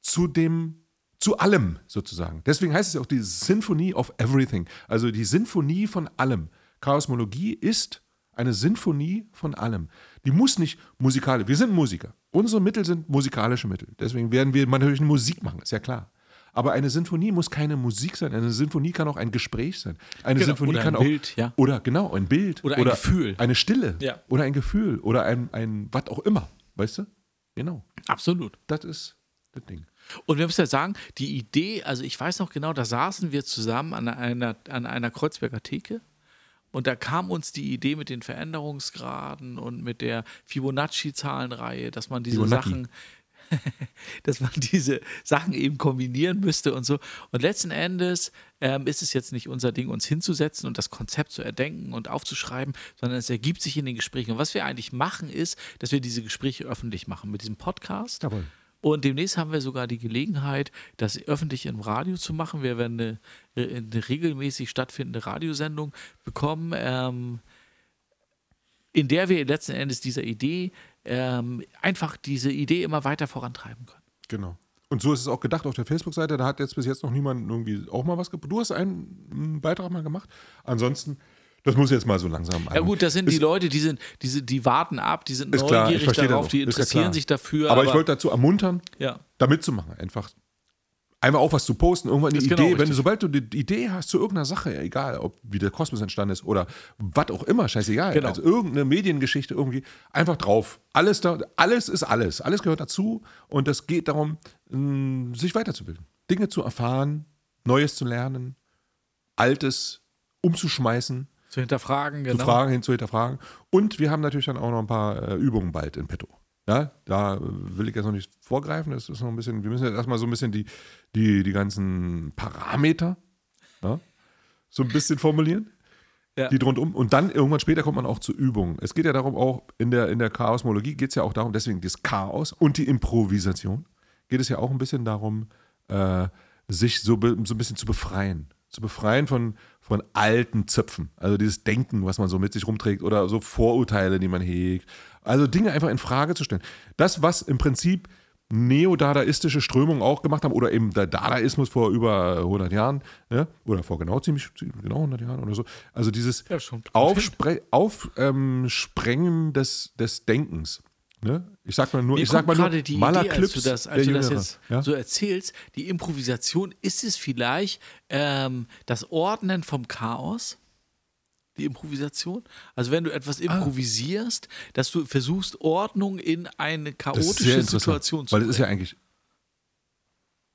zu dem, zu allem sozusagen. Deswegen heißt es ja auch die Symphony of Everything, also die Sinfonie von allem. Chaosmologie ist Eine Sinfonie von allem. Die muss nicht musikalisch. Wir sind Musiker. Unsere Mittel sind musikalische Mittel. Deswegen werden wir natürlich eine Musik machen, ist ja klar. Aber eine Sinfonie muss keine Musik sein. Eine Sinfonie kann auch ein Gespräch sein. Eine Genau, Sinfonie oder kann ein auch Bild, ja. oder genau ein Bild Oder ein Gefühl. eine Stille Ja. oder ein Gefühl oder ein ein was auch immer, weißt du? Genau, Absolut. das ist das Ding. Und wir müssen ja sagen, die Idee, also ich weiß noch genau, da saßen wir zusammen an einer, an einer Kreuzberger Theke und da kam uns die Idee mit den Veränderungsgraden und mit der Fibonacci-Zahlenreihe, dass man diese Fibonacci. Sachen, [laughs] dass man diese Sachen eben kombinieren müsste und so. Und letzten Endes ähm, ist es jetzt nicht unser Ding, uns hinzusetzen und das Konzept zu erdenken und aufzuschreiben, sondern es ergibt sich in den Gesprächen. Und was wir eigentlich machen, ist, dass wir diese Gespräche öffentlich machen mit diesem Podcast. Jawohl. Und demnächst haben wir sogar die Gelegenheit, das öffentlich im Radio zu machen. Wir werden eine, eine regelmäßig stattfindende Radiosendung bekommen, ähm, in der wir letzten Endes dieser Idee ähm, einfach diese Idee immer weiter vorantreiben können. Genau. Und so ist es auch gedacht auf der Facebook-Seite. Da hat jetzt bis jetzt noch niemand irgendwie auch mal was gemacht. Du hast einen Beitrag mal gemacht. Ansonsten, das muss jetzt mal so langsam Ja gut, das sind die Leute, die sind, die, sind, die warten ab, die sind Ist klar, neugierig verstehe darauf, das die Ist ja interessieren klar. sich dafür. aber, ich wollte dazu ermuntern, ja. da mitzumachen. Einfach einmal auch was zu posten, irgendwann eine Ist Idee. genau wenn du, sobald du die Idee hast zu irgendeiner Sache, egal ob wie der Kosmos entstanden ist oder was auch immer, scheißegal. Genau. Also irgendeine Mediengeschichte irgendwie, einfach drauf. Alles da, alles ist alles. Alles gehört dazu und es geht darum, mh, sich weiterzubilden. Dinge zu erfahren, Neues zu lernen, Altes umzuschmeißen, Zu hinterfragen, zu genau. fragen, hin zu hinterfragen. Und wir haben natürlich dann auch noch ein paar äh, Übungen bald in petto. Ja, da äh, will ich jetzt noch nicht vorgreifen. Das ist noch ein bisschen, wir müssen jetzt erstmal so ein bisschen die, die, die ganzen Parameter ja, so ein bisschen formulieren. Ja. Die rundum. Und dann irgendwann später kommt man auch zu Übungen. Es geht ja darum, auch in der, in der Chaosmologie geht es ja auch darum, deswegen das Chaos und die Improvisation, geht es ja auch ein bisschen darum, äh, sich so, be, so ein bisschen zu befreien. Zu befreien von, von alten Zöpfen. Also dieses Denken, was man so mit sich rumträgt oder so Vorurteile, die man hegt. Also Dinge einfach in Frage zu stellen. Das, was im Prinzip neodadaistische Strömungen auch gemacht haben oder eben der Dadaismus vor über 100 Jahren ne? oder vor genau ziemlich genau 100 Jahren oder so. Also dieses Ja, Aufsprengen Sprengen des, des Denkens. Ne? Ich sag mal nur, Mir ich sag mal nur, die Idee, Malerclips als du das, als du das jetzt ja? so erzählst, die Improvisation, ist es vielleicht ähm, das Ordnen vom Chaos? Die Improvisation? Also wenn du etwas improvisierst, dass du versuchst, Ordnung in eine chaotische Situation zu Weil es ist ja bringen. eigentlich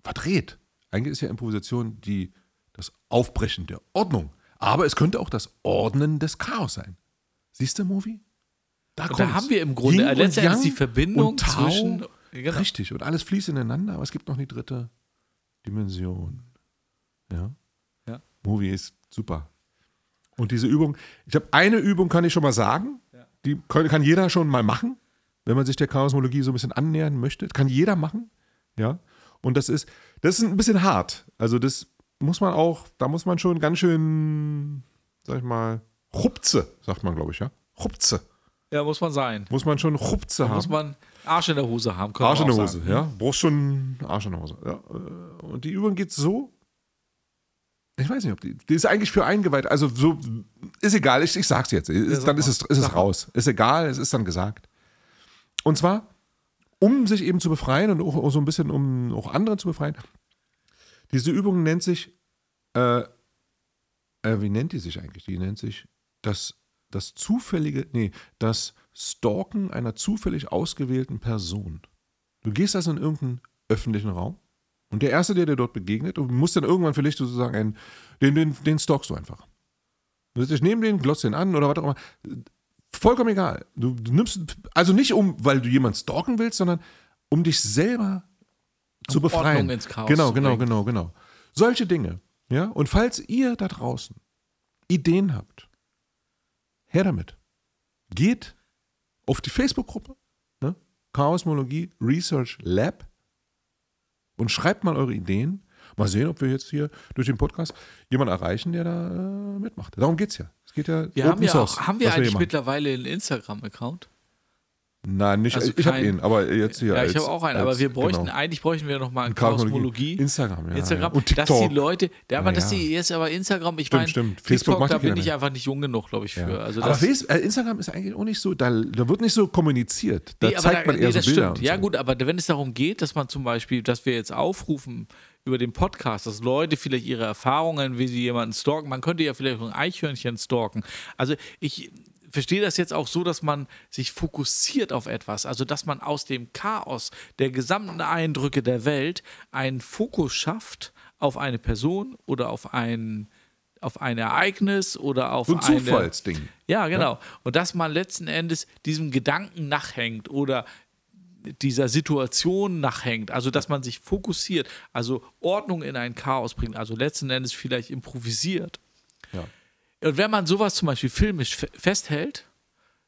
verdreht. Eigentlich ist ja Improvisation die, das Aufbrechen der Ordnung. Aber es könnte auch das Ordnen des Chaos sein. Siehst du, Movie? Da, da haben wir im Grunde Yin und letztendlich die Verbindung und Tao. zwischen. Genau. Richtig, und alles fließt ineinander, aber es gibt noch die dritte Dimension. Ja. Ja. Movie ist super. Und diese Übung, ich habe eine Übung, kann ich schon mal sagen, die kann, kann jeder schon mal machen, wenn man sich der Chaosmologie so ein bisschen annähern möchte. Kann jeder machen. Ja. Und das ist, das ist ein bisschen hart. Also, das muss man auch, da muss man schon ganz schön, sag ich mal, Rupze, sagt man, glaube ich, ja. Rupze. Ja, muss man sein. Muss man schon Rupze haben. Muss man Arsch in der Hose haben. Arsch in der Hose, sagen. ja. Brauchst schon Arsch in der Hose. Ja. äh, Und die Übung geht so. Ich weiß nicht, ob die. Die ist eigentlich für eingeweiht. Also so ist egal, ich, ich sag's jetzt. Ist, sag dann ist es, ist es raus. Ist egal, es ist dann gesagt. Und zwar, um sich eben zu befreien und auch, auch so ein bisschen, um auch andere zu befreien. Diese Übung nennt sich, äh, äh, wie nennt die sich eigentlich? Die nennt sich das, das zufällige, nee, das Stalken einer zufällig ausgewählten Person. Du gehst also in irgendeinen öffentlichen Raum und der Erste, der dir dort begegnet, und musst dann irgendwann vielleicht sozusagen einen, den, den, den stalkst du einfach. Du setzt dich neben den, glotzt den an oder was auch immer. Vollkommen egal. Du, du nimmst, also nicht um, weil du jemanden stalken willst, sondern um dich selber zu Um befreien. Ordnung ins Chaos genau, genau, genau, genau. Solche Dinge. Ja, und falls ihr da draußen Ideen habt, her damit. Geht auf die Facebook-Gruppe, ne? Chaosmologie Research Lab und schreibt mal eure Ideen. Mal sehen, ob wir jetzt hier durch den Podcast jemanden erreichen, der da äh, mitmacht. Darum geht es ja. Es geht ja Wir Open haben ja Source, auch, haben wir eigentlich mittlerweile einen Instagram-Account? Nein, nicht. Also ich habe ihn, aber jetzt hier. Ja, ich habe auch einen, als- aber wir bräuchten, genau. eigentlich bräuchten wir noch mal eine. Kosmologie. Instagram, ja. Instagram, ja. Und dass TikTok. die Leute, ja, aber Na dass ja. die jetzt aber Instagram, ich meine. Facebook TikTok, macht da bin ich einfach nicht jung genug, glaube ich, für. Ja. Also aber äh, Instagram ist eigentlich auch nicht so, da, da wird nicht so kommuniziert. Da Nee, zeigt man da, eher nee, so das Bilder. Ja, so. gut, aber wenn es darum geht, dass man zum Beispiel, dass wir jetzt aufrufen über den Podcast, dass Leute vielleicht ihre Erfahrungen, wie sie jemanden stalken, man könnte ja vielleicht auch ein Eichhörnchen stalken. Also ich verstehe das jetzt auch so, dass man sich fokussiert auf etwas, also dass man aus dem Chaos der gesamten Eindrücke der Welt einen Fokus schafft auf eine Person oder auf ein auf ein Ereignis oder auf So ein eine, Zufallsding. ja, genau. Und dass man letzten Endes diesem Gedanken nachhängt oder dieser Situation nachhängt, also dass man sich fokussiert, also Ordnung in ein Chaos bringt, also letzten Endes vielleicht improvisiert. Ja. Und wenn man sowas zum Beispiel filmisch fe- festhält,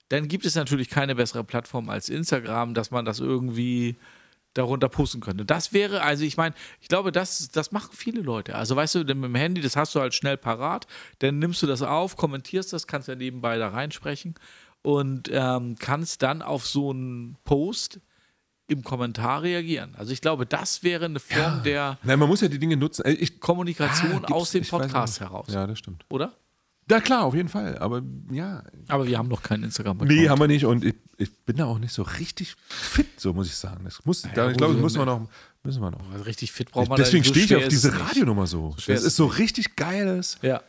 dann gibt es natürlich keine bessere Plattform als Instagram, dass man das irgendwie darunter posten könnte. Das wäre, also ich meine, ich glaube, das, das machen viele Leute. Also weißt du, mit dem Handy, das hast du halt schnell parat, dann nimmst du das auf, kommentierst das, kannst ja nebenbei da reinsprechen und ähm, kannst dann auf so einen Post im Kommentar reagieren. Also ich glaube, das wäre eine Form der Nein, man muss ja die Dinge nutzen. Äh, Ich, Kommunikation Ah, aus dem Podcast heraus, Ja, das stimmt. oder? Ja, klar, auf jeden Fall. Aber ja. Aber wir haben noch keinen Instagram-Account. Nee, haben wir nicht. Und ich, ich bin da auch nicht so richtig fit, so muss ich sagen. Das muss, da, ich glaube, so müssen wir noch. Müssen wir noch. Also richtig fit braucht man da Deswegen. So stehe ich auf diese. Radionummer so. schwer das ist ist so richtig geiles Ja.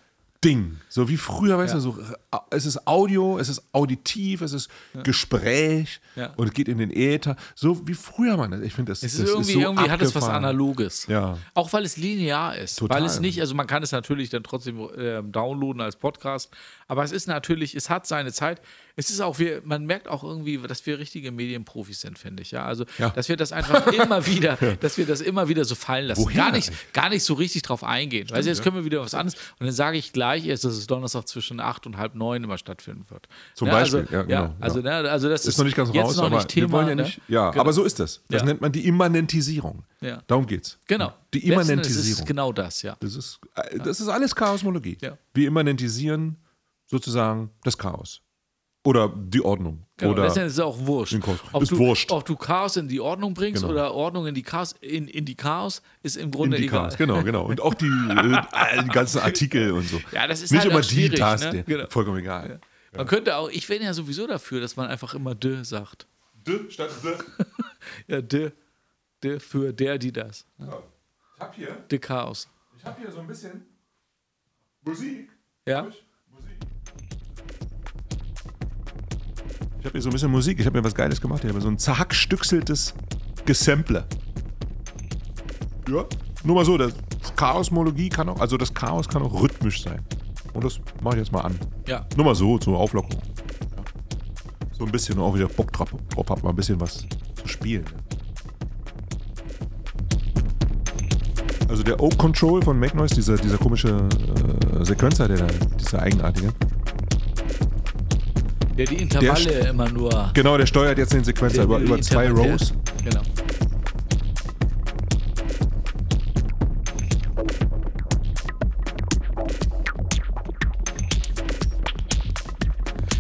Ding. So wie früher, weißt Ja. du, so, äh, es ist Audio, es ist auditiv, es ist Gespräch Ja. und geht in den Äther. So wie früher, man. Ich finde, das, Es das ist irgendwie, so irgendwie hat es was. Analoges. Ja. Auch weil es linear ist. Total. Weil es nicht, also man kann es natürlich dann trotzdem ähm, downloaden als Podcast, aber es ist natürlich, es hat seine Zeit. Es ist auch, wir, man merkt auch irgendwie, dass wir richtige Medienprofis sind, finde ich. Ja, also, Ja. dass wir das einfach [laughs] immer wieder, dass wir das immer wieder so fallen lassen. Woher Gar nicht, gar nicht so richtig drauf eingehen. Weißt du, jetzt ja. können wir wieder was anderes und dann sage ich gleich erst, dass es Donnerstag zwischen acht und halb neun immer stattfinden wird. Zum Ne, Beispiel, also, ja, genau, Also, ne, also das Ist noch nicht ganz raus, noch aber nicht Thema. wir wollen ja ne? nicht. Ja, Genau. aber so ist das. Das Ja. nennt man die Immanentisierung. Ja. Darum geht's. Genau. Die Immanentisierung. ist es genau das, ja. Das ist, äh, das ist alles Chaosmologie. Ja. Wir immanentisieren sozusagen das Chaos. Oder die Ordnung. Genau, Oder letztendlich ist es auch wurscht. Ob Ist du, wurscht. ob du Chaos in die Ordnung bringst Genau. oder Ordnung in die Chaos, in, in die Chaos, ist im in Grunde die egal. Chaos. Genau, genau. Und auch die, äh, die ganzen Artikel und so. Ja, das ist Nicht halt immer die Taste. ne? Genau. Vollkommen egal. Man könnte auch, ich bin ja sowieso dafür, dass man einfach immer de sagt. D statt D. [laughs] Ja, de, de für der, die das. Ich habe hier, De Chaos. ich hab hier so ein bisschen Musik. Ja? Musik. Ich habe hier so ein bisschen Musik. Ich habe mir was Geiles gemacht. Ich habe so ein zerhackstückseltes Gesample. Ja, nur mal so. Das Chaosmologie kann auch, also das Chaos kann auch rhythmisch sein. Und das mache ich jetzt mal an. Ja. Nur mal so, zur Auflockerung. Ja. So ein bisschen auch wieder Bock drauf, drauf hab, mal ein bisschen was zu spielen. Also der Oak Control von Make Noise, dieser, dieser komische äh, Sequenzer, der da, dieser eigenartige. Der die Intervalle immer nur. Genau, der steuert jetzt den Sequenzer über, der- über zwei Rows. Genau.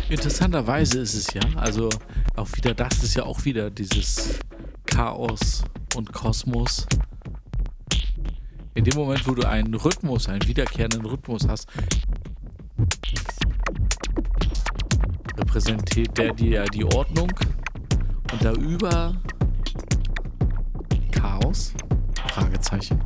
Interessanterweise ist es ja, also auch wieder, das ist ja auch wieder dieses Chaos und Kosmos. In dem Moment, wo du einen Rhythmus, einen wiederkehrenden Rhythmus hast, repräsentiert der dir die Ordnung und darüber Chaos? Fragezeichen.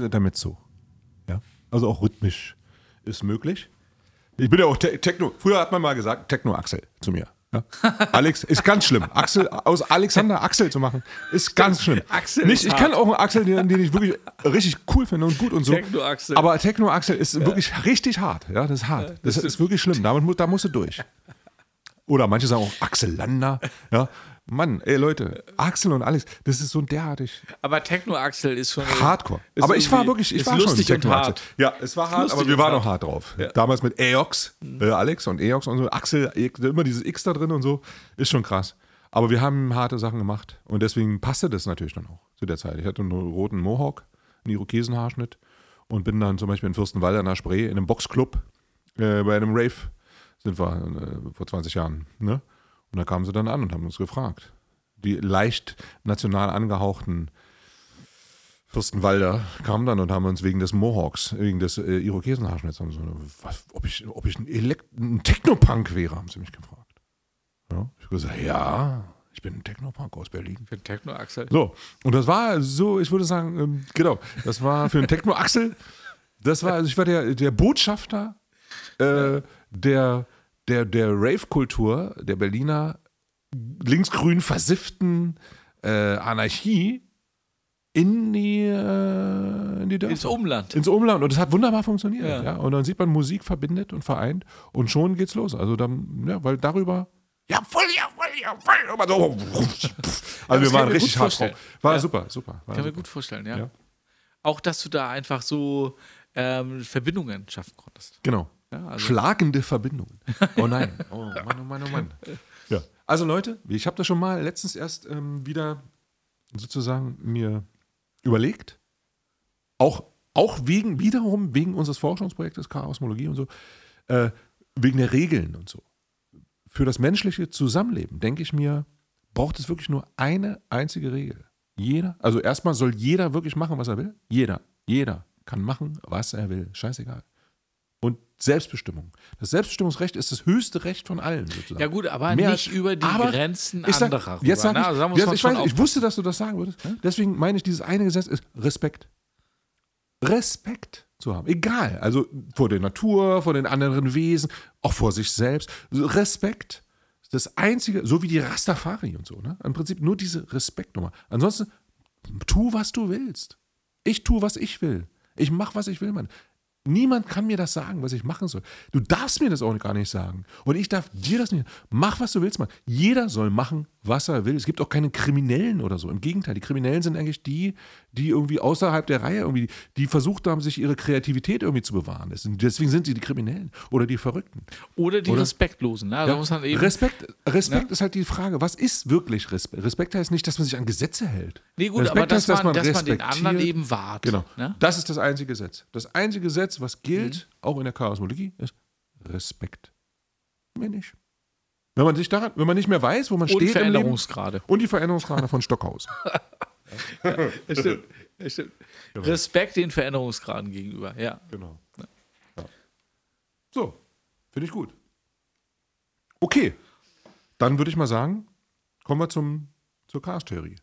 Kleines Intermezzo. Ja? Also auch rhythmisch ist möglich. Ich bin ja auch Te Techno. Früher hat man mal gesagt, Techno-Axel zu mir. Ja? [laughs] Alex ist ganz schlimm. Axel aus Alexander Axel zu machen, ist ganz schlimm. Axel Nicht, ist ich kann auch einen Axel, den, den ich wirklich richtig cool finde und gut und so. Techno-Axel. Aber Techno-Axel ist wirklich richtig hart. Ja, das ist hart. Das ist wirklich schlimm. Damit, da musst du durch. [laughs] Oder manche sagen auch Axel Lander. Ja. Mann, ey Leute, Axel und Alex, das ist so derartig Aber Techno-Axel ist schon. Hardcore. ist aber ich war wirklich, ich war schon lustig und Techno-Axel. hart. Ja, es war hart, lustig aber wir waren hart. auch hart drauf. Damals mit Aox, äh, Alex und Aox und so, Axel, immer dieses X da drin und so, ist schon krass. Aber wir haben harte Sachen gemacht und deswegen passte das natürlich dann auch zu der Zeit. Ich hatte einen roten Mohawk, einen Irokesenhaarschnitt und bin dann zum Beispiel in Fürstenwalde an der Spree in einem Boxclub äh, bei einem Rave sind wir äh, vor 20 Jahren. Ne? Und da kamen sie dann an und haben uns gefragt. Die leicht national angehauchten Fürstenwalder kamen dann und haben uns wegen des Mohawks, wegen des äh, Irokesenhaarschnitts, so, was, ob ich, ob ich ein, Elekt ein Technopunk wäre, haben sie mich gefragt. Ja, ich habe gesagt, ja, ich bin ein Technopunk aus Berlin. Für Techno-Axel. So, und das war so, ich würde sagen, ähm, genau, das war für einen Techno-Axel, das war, also ich war der, der Botschafter äh, der, der, der Rave-Kultur, der Berliner linksgrün versifften äh, Anarchie in die, äh, in die Dörfer. Ins Umland. Ins Umland. Und es hat wunderbar funktioniert. Ja. Ja. Und dann sieht man, Musik verbindet und vereint und schon geht's los. Also dann, ja, weil darüber. Ja, voll, ja, voll, ja, voll. Also das wir waren richtig hart drauf. War Ja. super, super. War Kann mir gut vorstellen, ja. Ja. Auch, dass du da einfach so ähm, Verbindungen schaffen konntest. Genau. Ja, also- Schlagende Verbindungen. Oh nein. Oh Mann, oh Mann, oh Mann. Ja. Also Leute, ich habe das schon mal letztens erst ähm, wieder sozusagen mir überlegt. Auch, auch wegen, wiederum wegen unseres Forschungsprojektes Chaosmologie und so, äh, wegen der Regeln und so. Für das menschliche Zusammenleben, denke ich mir, braucht es wirklich nur eine einzige Regel. Jeder, also erstmal soll jeder wirklich machen, was er will. Jeder, jeder kann machen, was er will. Scheißegal. Und Selbstbestimmung. Das Selbstbestimmungsrecht ist das höchste Recht von allen. Sozusagen. Ja gut, aber Mehr nicht als- über die Grenzen ich sag, anderer. Jetzt sag ich, ne? Also da muss jetzt, ich, weiß, ich wusste, dass du das sagen würdest. Deswegen meine ich, dieses eine Gesetz ist Respekt. Respekt zu haben. Egal. Also vor der Natur, vor den anderen Wesen, auch vor sich selbst. So Respekt ist das Einzige, so wie die Rastafari und so. Ne? Im Prinzip nur diese Respektnummer. Ansonsten, tu, was du willst. Ich tue, was ich will. Ich mache, was ich will, Mann. Niemand kann mir das sagen, was ich machen soll. Du darfst mir das auch gar nicht sagen. Und ich darf dir das nicht. Mach, was du willst, Mann. Jeder soll machen, was er will. Es gibt auch keine Kriminellen oder so. Im Gegenteil, die Kriminellen sind eigentlich die, die irgendwie außerhalb der Reihe irgendwie, die versucht haben, sich ihre Kreativität irgendwie zu bewahren. Deswegen sind sie die Kriminellen oder die Verrückten. Oder die Oder? Respektlosen. Ne? Also Ja, man eben, Respekt, Respekt ist halt die Frage, was ist wirklich Respekt? Respekt heißt nicht, dass man sich an Gesetze hält. nee, gut, Respekt aber dass heißt, man, dass man den anderen eben wahrt. Genau. Ne? Das ist das einzige Gesetz. Das einzige Gesetz, was gilt, auch in der Chaosmologie, ist Respekt. Mehr nicht. Wenn man sich daran, wenn man nicht mehr weiß, wo man Und steht im Leben Veränderungsgrade. und die Veränderungsgrade von Stockhausen. [laughs] Ja, stimmt. Ja, stimmt. Respekt den Veränderungsgraden gegenüber, ja. Genau. Ja. So, finde ich gut. Okay, dann würde ich mal sagen, kommen wir zum, zur Chaos-Theorie.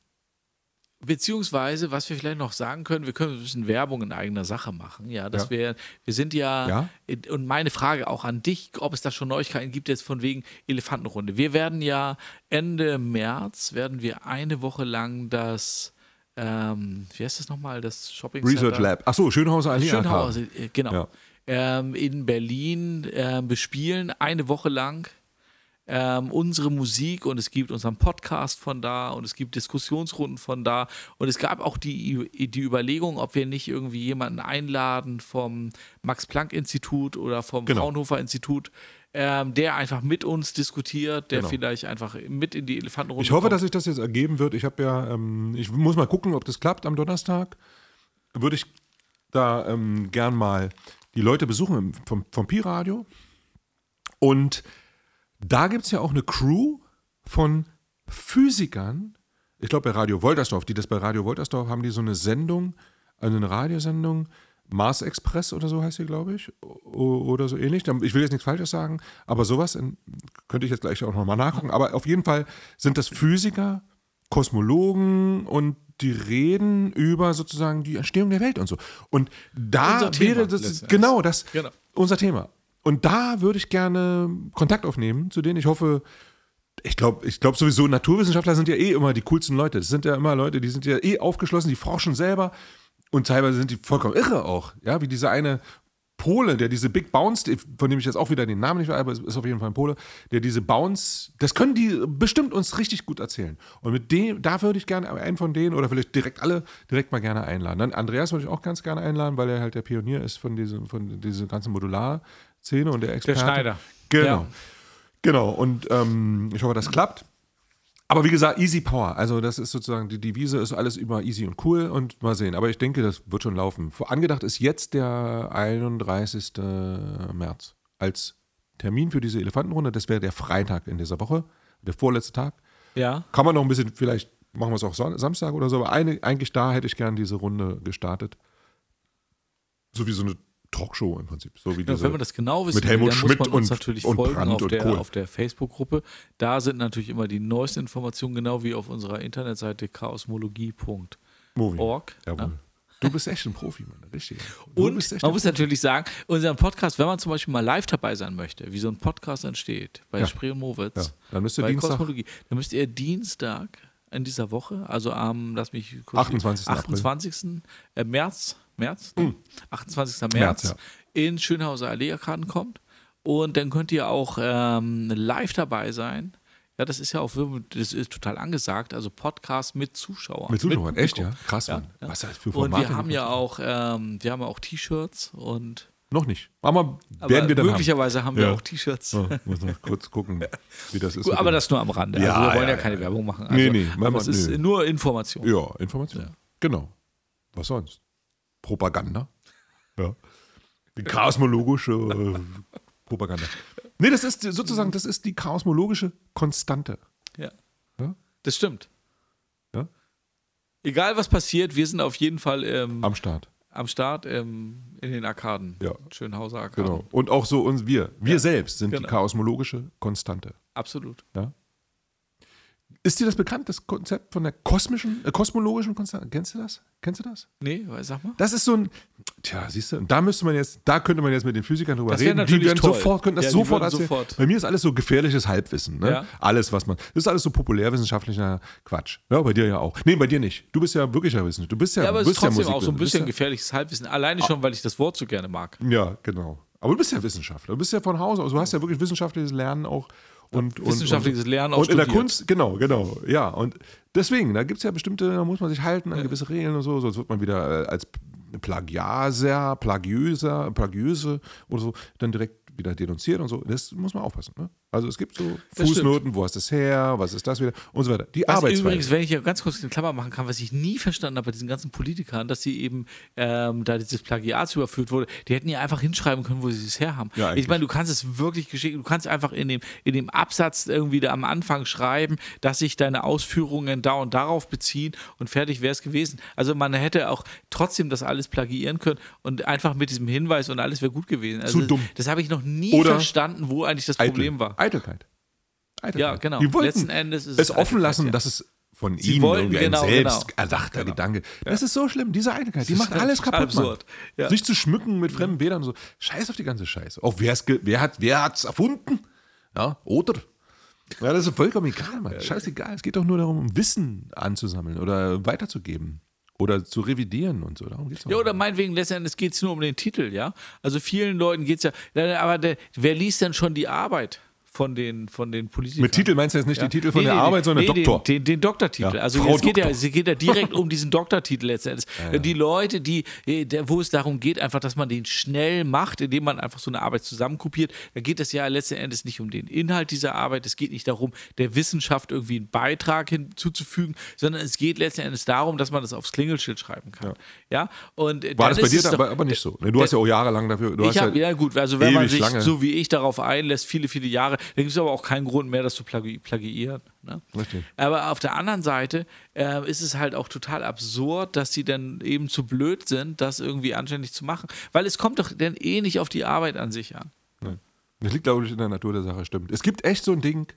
Beziehungsweise, was wir vielleicht noch sagen können, wir können ein bisschen Werbung in eigener Sache machen. Ja, dass Ja. wir, wir sind ja, Ja. und meine Frage auch an dich, ob es da schon Neuigkeiten gibt, jetzt von wegen Elefantenrunde. Wir werden ja Ende März, werden wir eine Woche lang das, ähm, wie heißt das nochmal, das Shopping Research Center? Lab. Achso, Schönhauser Allee. Schönhauser, äh, genau. Ja. Ähm, in Berlin äh, bespielen, eine Woche lang ähm, unsere Musik und es gibt unseren Podcast von da und es gibt Diskussionsrunden von da und es gab auch die, die Überlegung, ob wir nicht irgendwie jemanden einladen vom Max-Planck-Institut oder vom Genau. Fraunhofer-Institut, ähm, der einfach mit uns diskutiert, der Genau. vielleicht einfach mit in die Elefantenrunde Ich hoffe, kommt. dass sich das jetzt ergeben wird. Ich habe ja, ähm, ich muss mal gucken, ob das klappt am Donnerstag. Würde ich da ähm, gern mal die Leute besuchen vom, vom Pi-Radio. Und da gibt es ja auch eine Crew von Physikern. Ich glaube, bei Radio Woltersdorf, die das bei Radio Woltersdorf haben, die so eine Sendung, eine Radiosendung, Mars Express oder so heißt sie, glaube ich, oder so ähnlich. Ich will jetzt nichts Falsches sagen, aber sowas in, könnte ich jetzt gleich auch nochmal nachgucken. Aber auf jeden Fall sind das Physiker, Kosmologen und die reden über sozusagen die Entstehung der Welt und so. Und da Unser Thema wäre das letzten genau das Genau. unser Thema. Und da würde ich gerne Kontakt aufnehmen zu denen. Ich hoffe, ich glaube, ich glaube sowieso, Naturwissenschaftler sind ja eh immer die coolsten Leute. Das sind ja immer Leute, die sind ja eh aufgeschlossen, die forschen selber und teilweise sind die vollkommen irre auch. Ja, wie dieser eine Pole, der diese Big Bounce, von dem ich jetzt auch wieder den Namen nicht weiß, aber es ist auf jeden Fall ein Pole, der diese Bounce, das können die bestimmt uns richtig gut erzählen. Und mit dem, da würde ich gerne einen von denen oder vielleicht direkt alle direkt mal gerne einladen. Dann Andreas würde ich auch ganz gerne einladen, weil er halt der Pionier ist von diesem, von dieser ganzen Modular-Szene und der Experte. Schneider. Genau. Ja. Genau. Und ähm, ich hoffe, das klappt. Aber wie gesagt, Easy Power. Also das ist sozusagen, die Devise ist alles über easy und cool und mal sehen. Aber ich denke, das wird schon laufen. Angedacht ist jetzt der 31. März als Termin für diese Elefantenrunde. Das wäre der Freitag in dieser Woche, der vorletzte Tag. Ja. Kann man noch ein bisschen, vielleicht machen wir es auch Samstag oder so, aber eine, eigentlich da hätte ich gern diese Runde gestartet. So wie so eine Talkshow im Prinzip. So wie Ja, diese, wenn man das genau wissen mit Helmut dann Schmidt muss man uns und- natürlich und folgen Brandt auf der, Kohl. auf der Facebook-Gruppe. Da sind natürlich immer die neuesten Informationen, genau wie auf unserer Internetseite chaosmologie.org. Jawohl. Du bist echt ein Profi, Mann. Richtig. Du Und man muss natürlich sagen, unseren Podcast, wenn man zum Beispiel mal live dabei sein möchte, wie so ein Podcast entsteht, bei Ja. Spree und Mowitz, Ja, dann müsst ihr bei Dienstag- Kosmologie, dann müsst ihr Dienstag in dieser Woche, also am, lass mich kurz 28. April. 28. Äh, März, März, 28. März, März, ja. in Schönhauser Allee-Arkaden kommt. Und dann könnt ihr auch ähm, live dabei sein. Ja, das ist ja auch wirklich- das ist total angesagt, also Podcast mit Zuschauern. Mit Zuschauern, echt, Publikum. ja? Krass, Ja, Mann. ja. Was ist das für Und Formate? wir haben ja auch, ähm, wir haben ja auch T-Shirts und Noch nicht. Aber, aber werden wir dann haben. möglicherweise haben, wir Ja. auch T-Shirts. So, muss noch kurz gucken, [laughs] wie das ist. Gut, mit aber das nur am Rande. Ja, also wir wollen ja, ja, keine ja. Werbung machen. Also, Nee, nee, aber Mama, es ist nö. nur Information. Ja, Information. Ja. Genau. Was sonst? Propaganda. Ja. Die chaosmologische äh, Propaganda. Nee, das ist sozusagen, das ist die chaosmologische Konstante. Ja. Ja? Das stimmt. Ja? Egal was passiert, wir sind auf jeden Fall ähm, Am Start. am Start ähm, in den Arkaden. Ja. Schönhauser Arkaden. Genau. Und auch so uns, wir. Wir Ja. selbst sind die Genau. chaosmologische Konstante. Absolut. Ja? Ist dir das bekannt, das Konzept von der kosmischen, äh, kosmologischen Konstante? Kennst du das? Kennst du das? Nee, sag mal. Das ist so ein, tja, siehst du, und da müsste man jetzt, da könnte man jetzt mit den Physikern drüber Das reden. Die werden toll. sofort, könnten das Ja, sofort erzählen. sofort. Bei mir ist alles so gefährliches Halbwissen, ne? Ja. Alles, was man, das ist alles so populärwissenschaftlicher Quatsch. Ja, bei dir ja auch. Nee, bei dir nicht. Du bist ja wirklicher Wissenschaftler. Du bist ja, Ja, aber es bist ist trotzdem ja auch so ein bisschen gefährliches Halbwissen. Alleine schon, weil ich das Wort so gerne mag. ja, ja, genau. Aber du bist ja Wissenschaftler. Du bist ja von Haus aus. Du hast ja wirklich wissenschaftliches Lernen auch. Und, Wissenschaftliches und, Lernen auch Und in der. Kunst, genau, genau. Ja, und deswegen, da gibt es ja bestimmte, da muss man sich halten an gewisse Regeln und so, sonst wird man wieder äh, als Plagiaser, Plagiöser, Plagiöse oder so dann direkt wieder denunziert und so. Das muss man aufpassen. Ne? Also es gibt so Das Fußnoten, wo hast du es her, was ist das wieder und so weiter. Die Was Arbeitsweise. übrigens, wenn ich hier ganz kurz eine Klammer machen kann, was ich nie verstanden habe bei diesen ganzen Politikern, dass sie eben, ähm, da dieses Plagiat überführt wurde, die hätten ja einfach hinschreiben können, wo sie es her haben. Ja, ich meine, du kannst es wirklich geschickt, du kannst einfach in dem, in dem Absatz irgendwie da am Anfang schreiben, dass sich deine Ausführungen da und darauf beziehen und fertig wäre es gewesen. Also man hätte auch trotzdem das alles plagiieren können und einfach mit diesem Hinweis und alles wäre gut gewesen. Also Zu dumm. Das habe ich noch nie Oder verstanden, wo eigentlich das Eitel. Problem war. Eitelkeit. Eitelkeit. Ja, genau. Die wollten Letzten Endes ist es es offen lassen, ja. dass es von Sie ihnen wollten, irgendwie genau, ein selbst genau. erdachter Genau. Gedanke. Das ist so schlimm, diese Eitelkeit. Die macht alles kaputt, absurd. Ja. Sich zu schmücken mit fremden Bildern und so. Scheiß auf die ganze Scheiße. Auch wer's wer hat wer hat's erfunden? Ja, oder? Ja, das ist vollkommen egal, Mann. Scheißegal. Es geht doch nur darum, Wissen anzusammeln oder weiterzugeben. Oder zu revidieren und so. Darum geht's. Ja, oder meinetwegen, letztendlich geht es nur um den Titel, ja. Also vielen Leuten geht es ja, aber der, wer liest denn schon die Arbeit von den, von den Politikern? Mit Titel meinst du jetzt nicht Ja. die Titel von Nee, der nee, Arbeit, sondern nee, Doktor. Den, den, den Doktortitel. Ja, Also Frau es geht, ja, Doktor. es geht ja [laughs] direkt um diesen Doktortitel letztendlich. Die Leute, die, äh, wo es darum geht, einfach, dass man den schnell macht, indem man einfach so eine Arbeit zusammenkopiert, da geht es ja letzten Endes nicht um den Inhalt dieser Arbeit, es geht nicht darum, der Wissenschaft irgendwie einen Beitrag hinzuzufügen, sondern es geht letzten Endes darum, dass man das aufs Klingelschild schreiben kann. Ja, und äh, War das bei dir aber, aber nicht so? Du hast ja auch jahrelang dafür. Du hast ich habe, ja, ja gut, also wenn man sich lange- so wie ich darauf einlässt, viele, viele Jahre, da gibt es aber auch keinen Grund mehr, das zu plagi plagiieren. Ne? Richtig. Aber auf der anderen Seite äh, ist es halt auch total absurd, dass sie dann eben zu blöd sind, das irgendwie anständig zu machen. Weil es kommt doch dann eh nicht auf die Arbeit an sich an. Das liegt, glaube ich, in der Natur der Sache, stimmt. Es gibt echt so ein Ding,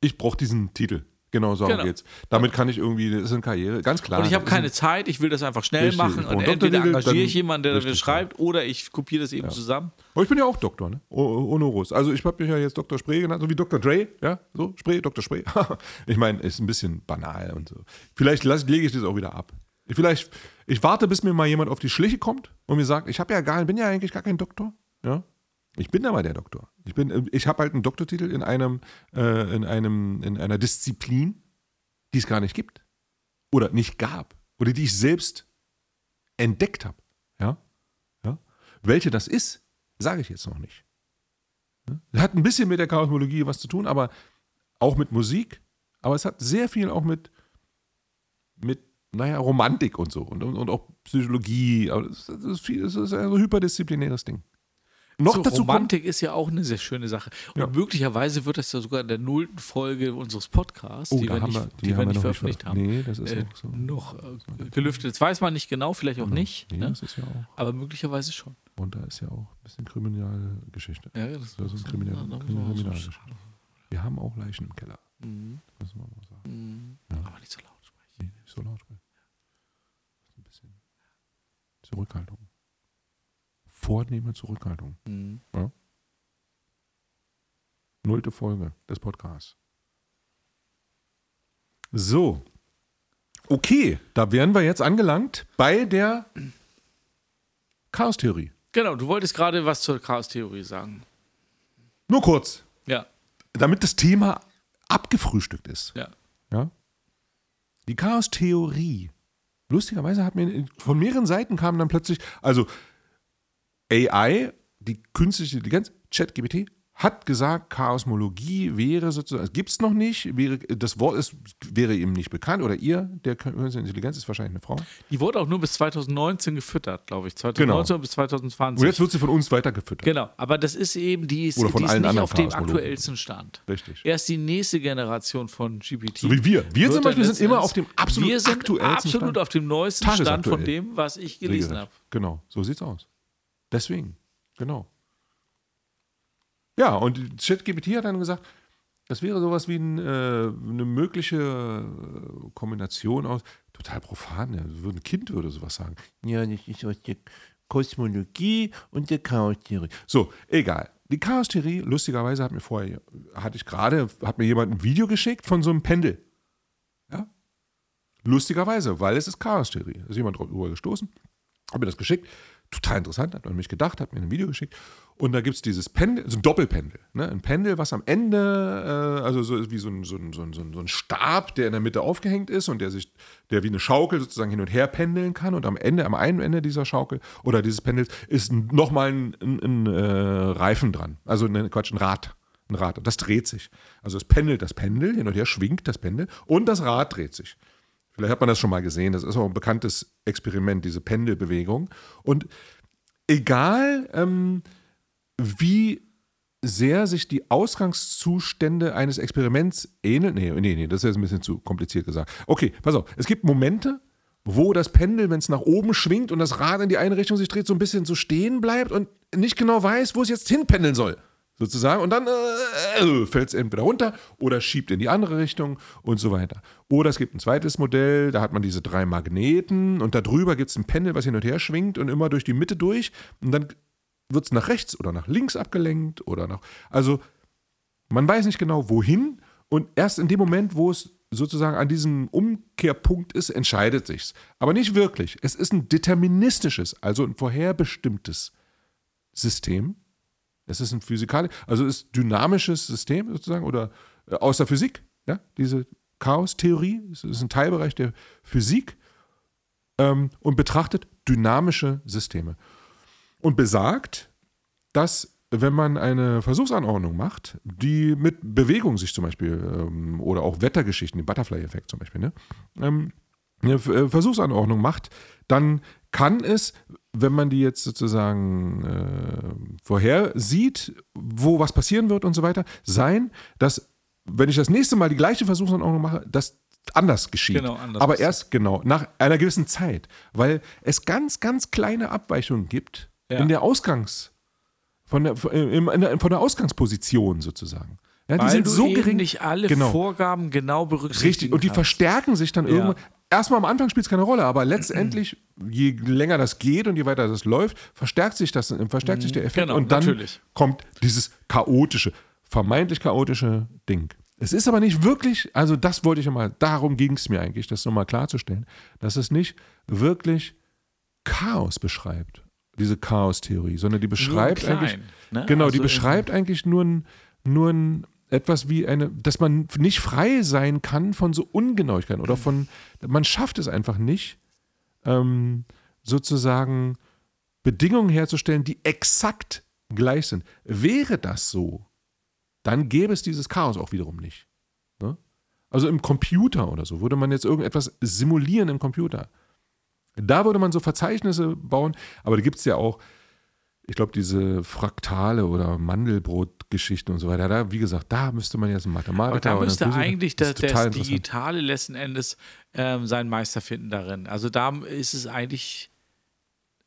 ich brauche diesen Titel. Genau, so Genau. geht's. Damit kann ich irgendwie, das ist eine Karriere, ganz klar. Und ich habe das keine Zeit, ich will das einfach schnell Richtig, machen. Und einen entweder engagiere ich jemanden, der richtig, schreibt, oder ich kopiere das eben zusammen. Aber ich bin ja auch Doktor, ne? Honoris. Also ich habe mich ja jetzt Dr. Spree genannt, so wie Dr. Dre, ja? So, Spree, Dr. Spree. [laughs] ich meine, ist ein bisschen banal und so. Vielleicht lass- lege ich das auch wieder ab. Vielleicht, ich warte, bis mir mal jemand auf die Schliche kommt und mir sagt, ich habe ja gar, bin ja eigentlich gar kein Doktor, ja? Ich bin aber der Doktor. Ich bin, ich habe halt einen Doktortitel in einem, äh, in einem, in einer Disziplin, die es gar nicht gibt oder nicht gab oder die ich selbst entdeckt habe, ja? ja? Welche das ist, sage ich jetzt noch nicht. Ja? Hat ein bisschen mit der Chaosmologie was zu tun, aber auch mit Musik, aber es hat sehr viel auch mit, mit naja, Romantik und so und, und, auch Psychologie. Aber das ist, viel, das ist ein hyperdisziplinäres Ding. Noch so, dazu kommt, Romantik ist ja auch eine sehr schöne Sache. Und Ja. möglicherweise wird das ja sogar in der nullten Folge unseres Podcasts, die, wir nicht, die, wir nicht veröffentlicht haben, Nee, das ist äh, so. noch äh, gelüftet. Das weiß man nicht genau, vielleicht auch nicht. Nee, Ne? das ist ja auch. Aber möglicherweise schon. Und da ist ja auch ein bisschen kriminelle Geschichte. Ja, das Das ist ein kriminelle, Kriminalgeschichte. Wir haben auch Leichen im Keller. Mhm. Müssen wir mal sagen. Mhm. Ja. Aber nicht so laut sprechen. Nee, nicht so laut sprechen. Ein bisschen Zurückhaltung. Vornehme Zurückhaltung. Mhm. Nullte Folge des Podcasts. So. Okay, da wären wir jetzt angelangt bei der Chaostheorie. Genau, du wolltest gerade was zur Chaos-Theorie sagen. Nur kurz, Ja, damit das Thema abgefrühstückt ist. ja. Ja? Die Chaostheorie. Lustigerweise hat mir von mehreren Seiten kam dann plötzlich, also AI, die künstliche Intelligenz, ChatGPT, hat gesagt, Chaosmologie wäre sozusagen, es gibt es noch nicht, wäre, das Wort ist, wäre ihm nicht bekannt oder ihr, der künstliche Intelligenz ist wahrscheinlich eine Frau. Die wurde auch nur bis 2019 gefüttert, glaube ich. 2019 bis 2020. Und jetzt wird sie von uns weitergefüttert. Genau, aber das ist eben, die ist, Oder von die ist allen nicht anderen auf dem aktuellsten Stand. Richtig. Erst die nächste Generation von GPT. So wie wir. Wir zum Beispiel sind immer auf dem absolut Wir sind aktuellsten absolut Stand. auf dem neuesten Stand von dem, was ich gelesen habe. Genau, so sieht's aus. Deswegen, genau. Ja, und ChatGPT hat dann gesagt, das wäre sowas wie ein, äh, eine mögliche äh, Kombination aus, total profan, ja, so ein Kind würde sowas sagen. Ja, das ist aus der Kosmologie und der Chaostheorie. So, egal. Die Chaostheorie, lustigerweise hat mir vorher, hatte ich gerade, hat mir jemand ein Video geschickt von so einem Pendel. Ja? Lustigerweise, weil es ist Chaostheorie. Ist jemand drüber gestoßen, hat mir das geschickt. Total interessant, hat man mich gedacht, hat mir ein Video geschickt. Und da gibt es dieses Pendel, so ein Doppelpendel. Ne? Ein Pendel, was am Ende, äh, also so wie so ein, so, ein, so, ein, so ein so ein Stab, der in der Mitte aufgehängt ist und der sich, der wie eine Schaukel sozusagen hin und her pendeln kann. Und am Ende, am einen Ende dieser Schaukel oder dieses Pendels ist nochmal ein, ein, ein äh, Reifen dran. Also ne, Quatsch, ein Rad. Ein Rad. Und das dreht sich. Also es pendelt das Pendel, hin und her schwingt das Pendel und das Rad dreht sich. Vielleicht hat man das schon mal gesehen. Das ist auch ein bekanntes Experiment, diese Pendelbewegung. Und egal, ähm, wie sehr sich die Ausgangszustände eines Experiments ähneln. Nee, nee, nee, das ist jetzt ein bisschen zu kompliziert gesagt. Okay, pass auf. Es gibt Momente, wo das Pendel, wenn es nach oben schwingt und das Rad in die eine Richtung sich dreht, so ein bisschen so stehen bleibt und nicht genau weiß, wo es jetzt hinpendeln soll. Sozusagen. Und dann äh, fällt es entweder runter oder schiebt in die andere Richtung und so weiter. Oder es gibt ein zweites Modell, da hat man diese drei Magneten und da drüber gibt es ein Pendel, was hin und her schwingt und immer durch die Mitte durch. Und dann wird es nach rechts oder nach links abgelenkt oder nach. Also man weiß nicht genau wohin und erst in dem Moment, wo es sozusagen an diesem Umkehrpunkt ist, entscheidet sich's. Aber nicht wirklich. Es ist ein deterministisches, also ein vorherbestimmtes System. Es ist ein physikalisch, also ist dynamisches System sozusagen oder äh, aus der Physik, ja, diese Chaos-Theorie, ist ein Teilbereich der Physik ähm, und betrachtet dynamische Systeme und besagt, dass wenn man eine Versuchsanordnung macht, die mit Bewegung sich zum Beispiel ähm, oder auch Wettergeschichten, den Butterfly-Effekt zum Beispiel, ne, ähm, eine äh, Versuchsanordnung macht, dann kann es, wenn man die jetzt sozusagen äh, vorhersieht, wo was passieren wird und so weiter, sein, dass, wenn ich das nächste Mal die gleiche Versuchsanordnung mache, das anders geschieht. Genau, anders Aber erst genau nach einer gewissen Zeit, weil es ganz, ganz kleine Abweichungen gibt Ja. in der Ausgangs, von der, von der Ausgangsposition sozusagen. Ja, die Weil sind so gering. nicht alle Genau. Vorgaben genau berücksichtigen Richtig, und die kannst. verstärken sich dann Ja. irgendwann. Erstmal am Anfang spielt es keine Rolle, aber letztendlich, je länger das geht und je weiter das läuft, verstärkt sich das, verstärkt sich der Effekt Genau, und dann natürlich. kommt dieses chaotische, vermeintlich chaotische Ding. Es ist aber nicht wirklich, also das wollte ich mal, darum ging es mir eigentlich, das nochmal klarzustellen, dass es nicht wirklich Chaos beschreibt, diese Chaos-Theorie, sondern die beschreibt klein, eigentlich, ne? genau, Also die beschreibt eigentlich nur ein, nur ein etwas wie eine, dass man nicht frei sein kann von so Ungenauigkeiten oder von, man schafft es einfach nicht, ähm, sozusagen Bedingungen herzustellen, die exakt gleich sind. Wäre das so, dann gäbe es dieses Chaos auch wiederum nicht. Ne? Also im Computer oder so würde man jetzt irgendetwas simulieren im Computer. Da würde man so Verzeichnisse bauen, aber da gibt es ja auch, ich glaube, diese Fraktale oder Mandelbrot-Geschichten und so weiter. Da, wie gesagt, da müsste man jetzt einen Mathematiker Aber da oder müsste Physiker- eigentlich das das, das. Digitale letzten Endes ähm, seinen Meister finden darin. Also da ist es eigentlich,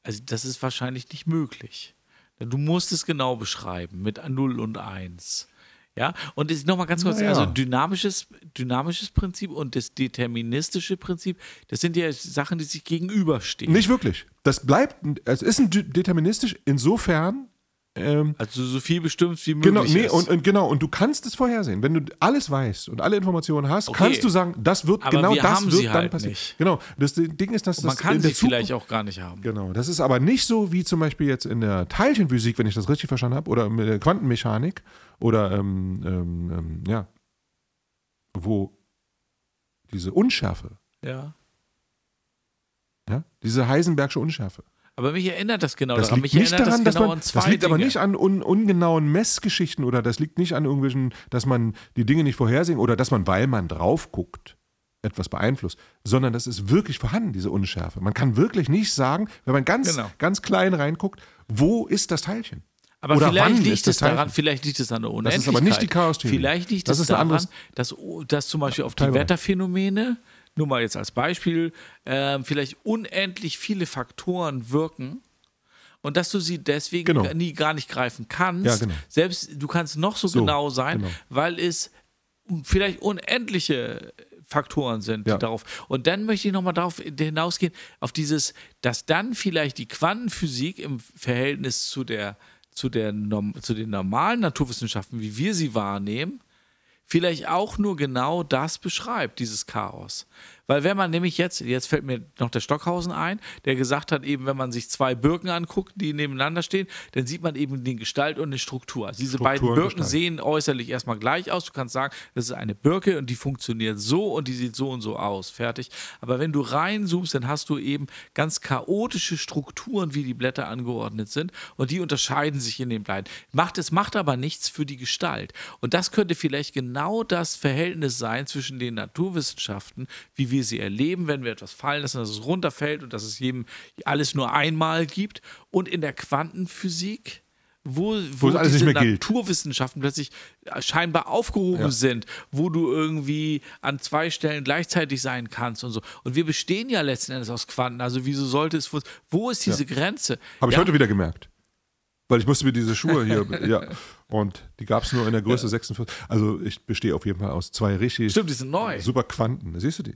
also das ist wahrscheinlich nicht möglich. Du musst es genau beschreiben mit 0 und 1. Ja, und es nochmal ganz kurz, Naja. also dynamisches, dynamisches Prinzip und das deterministische Prinzip, das sind ja Sachen, die sich gegenüberstehen. Nicht wirklich. Das bleibt, es ist ein de- deterministisch insofern, ähm, Also so viel bestimmt wie möglich genau, nee, und, und genau, und du kannst es vorhersehen. Wenn du alles weißt und alle Informationen hast, Okay. kannst du sagen, das wird Aber genau wir das haben wird sie dann halt passieren. nicht. Genau. Das Ding ist, dass Und man das kann in der sie Zukunft, vielleicht auch gar nicht haben. Genau, das ist aber nicht so wie zum Beispiel jetzt in der Teilchenphysik, wenn ich das richtig verstanden habe, oder in der Quantenmechanik oder ähm, ähm, ähm, ja, wo diese Unschärfe, Ja. ja, diese Heisenbergsche Unschärfe. Aber mich erinnert das genau Das daran. liegt Mich nicht daran, das dass genau man, das liegt aber Dinge. nicht an un, ungenauen Messgeschichten oder das liegt nicht an irgendwelchen, dass man die Dinge nicht vorhersehen oder dass man, weil man drauf guckt, etwas beeinflusst, sondern das ist wirklich vorhanden, diese Unschärfe. Man kann wirklich nicht sagen, wenn man ganz, Genau. ganz klein reinguckt, wo ist das Teilchen? Aber Oder vielleicht liegt das es daran, vielleicht liegt es an der Das Unendlichkeit. ist aber nicht die Chaostheorie. Vielleicht liegt Das es ein daran, dass, dass zum Beispiel auf die. Wetterphänomene, nur mal jetzt als Beispiel, ähm, vielleicht unendlich viele Faktoren wirken und dass du sie deswegen Genau. nie gar nicht greifen kannst. Ja, genau. Selbst du kannst noch so, So, genau sein, genau. weil es vielleicht unendliche Faktoren sind Ja. darauf. Und dann möchte ich nochmal darauf hinausgehen, auf dieses, dass dann vielleicht die Quantenphysik im Verhältnis zu der, zu der zu den normalen Naturwissenschaften, wie wir sie wahrnehmen, vielleicht auch nur genau das beschreibt, dieses Chaos. Weil wenn man nämlich jetzt, jetzt fällt mir noch der Stockhausen ein, der gesagt hat, eben wenn man sich zwei Birken anguckt, die nebeneinander stehen, dann sieht man eben die Gestalt und die Struktur. Also diese Struktur beiden Birken Gestalt. sehen äußerlich erstmal gleich aus. Du kannst sagen, das ist eine Birke und die funktioniert so und die sieht so und so aus. Fertig. Aber wenn du reinzoomst, dann hast du eben ganz chaotische Strukturen, wie die Blätter angeordnet sind und die unterscheiden sich in den Blättern. Macht, es macht aber nichts für die Gestalt. Und das könnte vielleicht genau das Verhältnis sein zwischen den Naturwissenschaften, wie wir sie erleben, wenn wir etwas fallen lassen, dass es runterfällt und dass es jedem alles nur einmal gibt. Und in der Quantenphysik, wo, wo, alles diese mehr gilt. Naturwissenschaften plötzlich scheinbar aufgehoben Ja. sind, wo du irgendwie an zwei Stellen gleichzeitig sein kannst und so. Und wir bestehen ja letzten Endes aus Quanten. Also wieso sollte es, wo ist diese Grenze? Habe ich ja, heute wieder gemerkt. Weil ich musste mir diese Schuhe hier, [laughs] ja, und die gab es nur in der Größe 46. Also ich bestehe auf jeden Fall aus zwei richtig Stimmt, die sind neu. super Quanten. Siehst du die?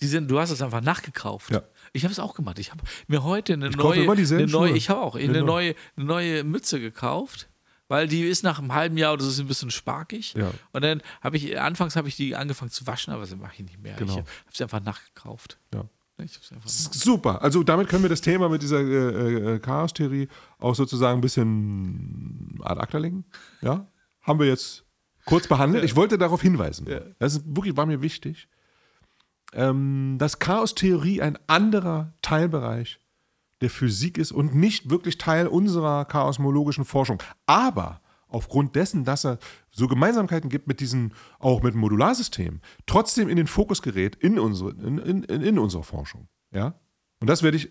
Die sind, du hast es einfach nachgekauft. Ja. Ich habe es auch gemacht. Ich habe mir heute eine Ich kaufe neue, eine neue ich habe auch eine Genau. neue, eine neue Mütze gekauft, weil die ist nach einem halben Jahr oder so ein bisschen sparkig. Ja. Und dann habe ich, anfangs habe ich die angefangen zu waschen, aber das mache ich nicht mehr. Genau. Ich habe sie einfach nachgekauft. Ja. Sie Super. Also damit können wir das Thema mit dieser äh, äh, Chaos-Theorie auch sozusagen ein bisschen ad acta legen. Ja? Haben wir jetzt kurz behandelt. Ich wollte darauf hinweisen. Das ist wirklich, war mir wichtig. Ähm, dass Chaos-Theorie ein anderer Teilbereich der Physik ist und nicht wirklich Teil unserer chaosmologischen Forschung. Aber aufgrund dessen, dass er so Gemeinsamkeiten gibt mit diesen, auch mit dem Modularsystem, trotzdem in den Fokus gerät in unsere, in, in in unserer Forschung. Ja? Und das werde ich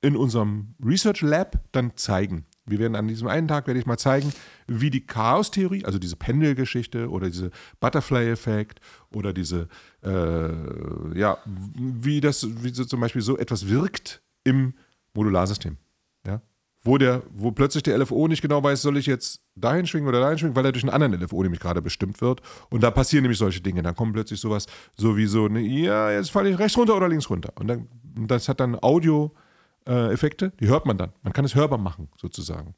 in unserem Research Lab dann zeigen. Wir werden an diesem einen Tag werde ich mal zeigen, wie die Chaos-Theorie, also diese Pendelgeschichte oder diese Butterfly-Effekt oder diese, äh, ja, wie das, wie so zum Beispiel so etwas wirkt im Modularsystem. Ja? wo, der, wo plötzlich der LFO nicht genau weiß, soll ich jetzt dahin schwingen oder dahin schwingen, weil er durch einen anderen LFO nämlich gerade bestimmt wird. Und da passieren nämlich solche Dinge. Dann kommt plötzlich sowas, so wie so, ne, ja, jetzt falle ich rechts runter oder links runter. Und dann, das hat dann Audio-Effekte, die hört man dann. Man kann es hörbar machen, sozusagen.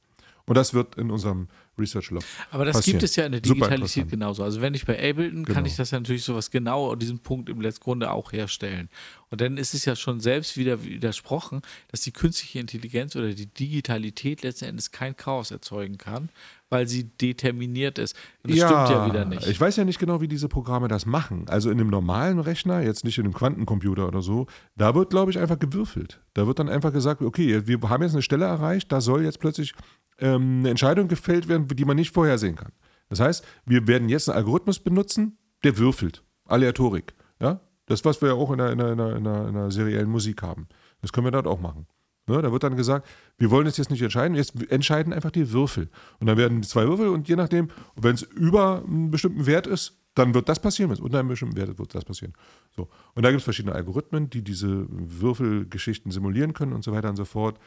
Und das wird in unserem Research Lab. Aber das passieren. gibt es ja in der Digitalität genauso. Also wenn ich bei Ableton kann Genau. ich das ja natürlich sowas genau an diesem Punkt im Letztgrunde auch herstellen. Und dann ist es ja schon selbst wieder widersprochen, dass die künstliche Intelligenz oder die Digitalität letzten Endes kein Chaos erzeugen kann, weil sie determiniert ist. Das stimmt ja wieder nicht. Ich weiß ja nicht genau, wie diese Programme das machen. Also in einem normalen Rechner, jetzt nicht in einem Quantencomputer oder so, da wird, glaube ich, einfach gewürfelt. Da wird dann einfach gesagt, okay, wir haben jetzt eine Stelle erreicht, da soll jetzt plötzlich ähm, eine Entscheidung gefällt werden, die man nicht vorhersehen kann. Das heißt, wir werden jetzt einen Algorithmus benutzen, der würfelt. Aleatorik. Ja? Das, was wir ja auch in einer, in, einer, in, einer, in einer seriellen Musik haben. Das können wir dort auch machen. Ne? Da wird dann gesagt, wir wollen es jetzt nicht entscheiden, jetzt entscheiden einfach die Würfel. Und dann werden zwei Würfel und je nachdem, wenn es über einen bestimmten Wert ist, dann wird das passieren. Wenn es unter einem bestimmten Wert ist, wird das passieren. So. Und da gibt es verschiedene Algorithmen, die diese Würfelgeschichten simulieren können und so weiter und so fort.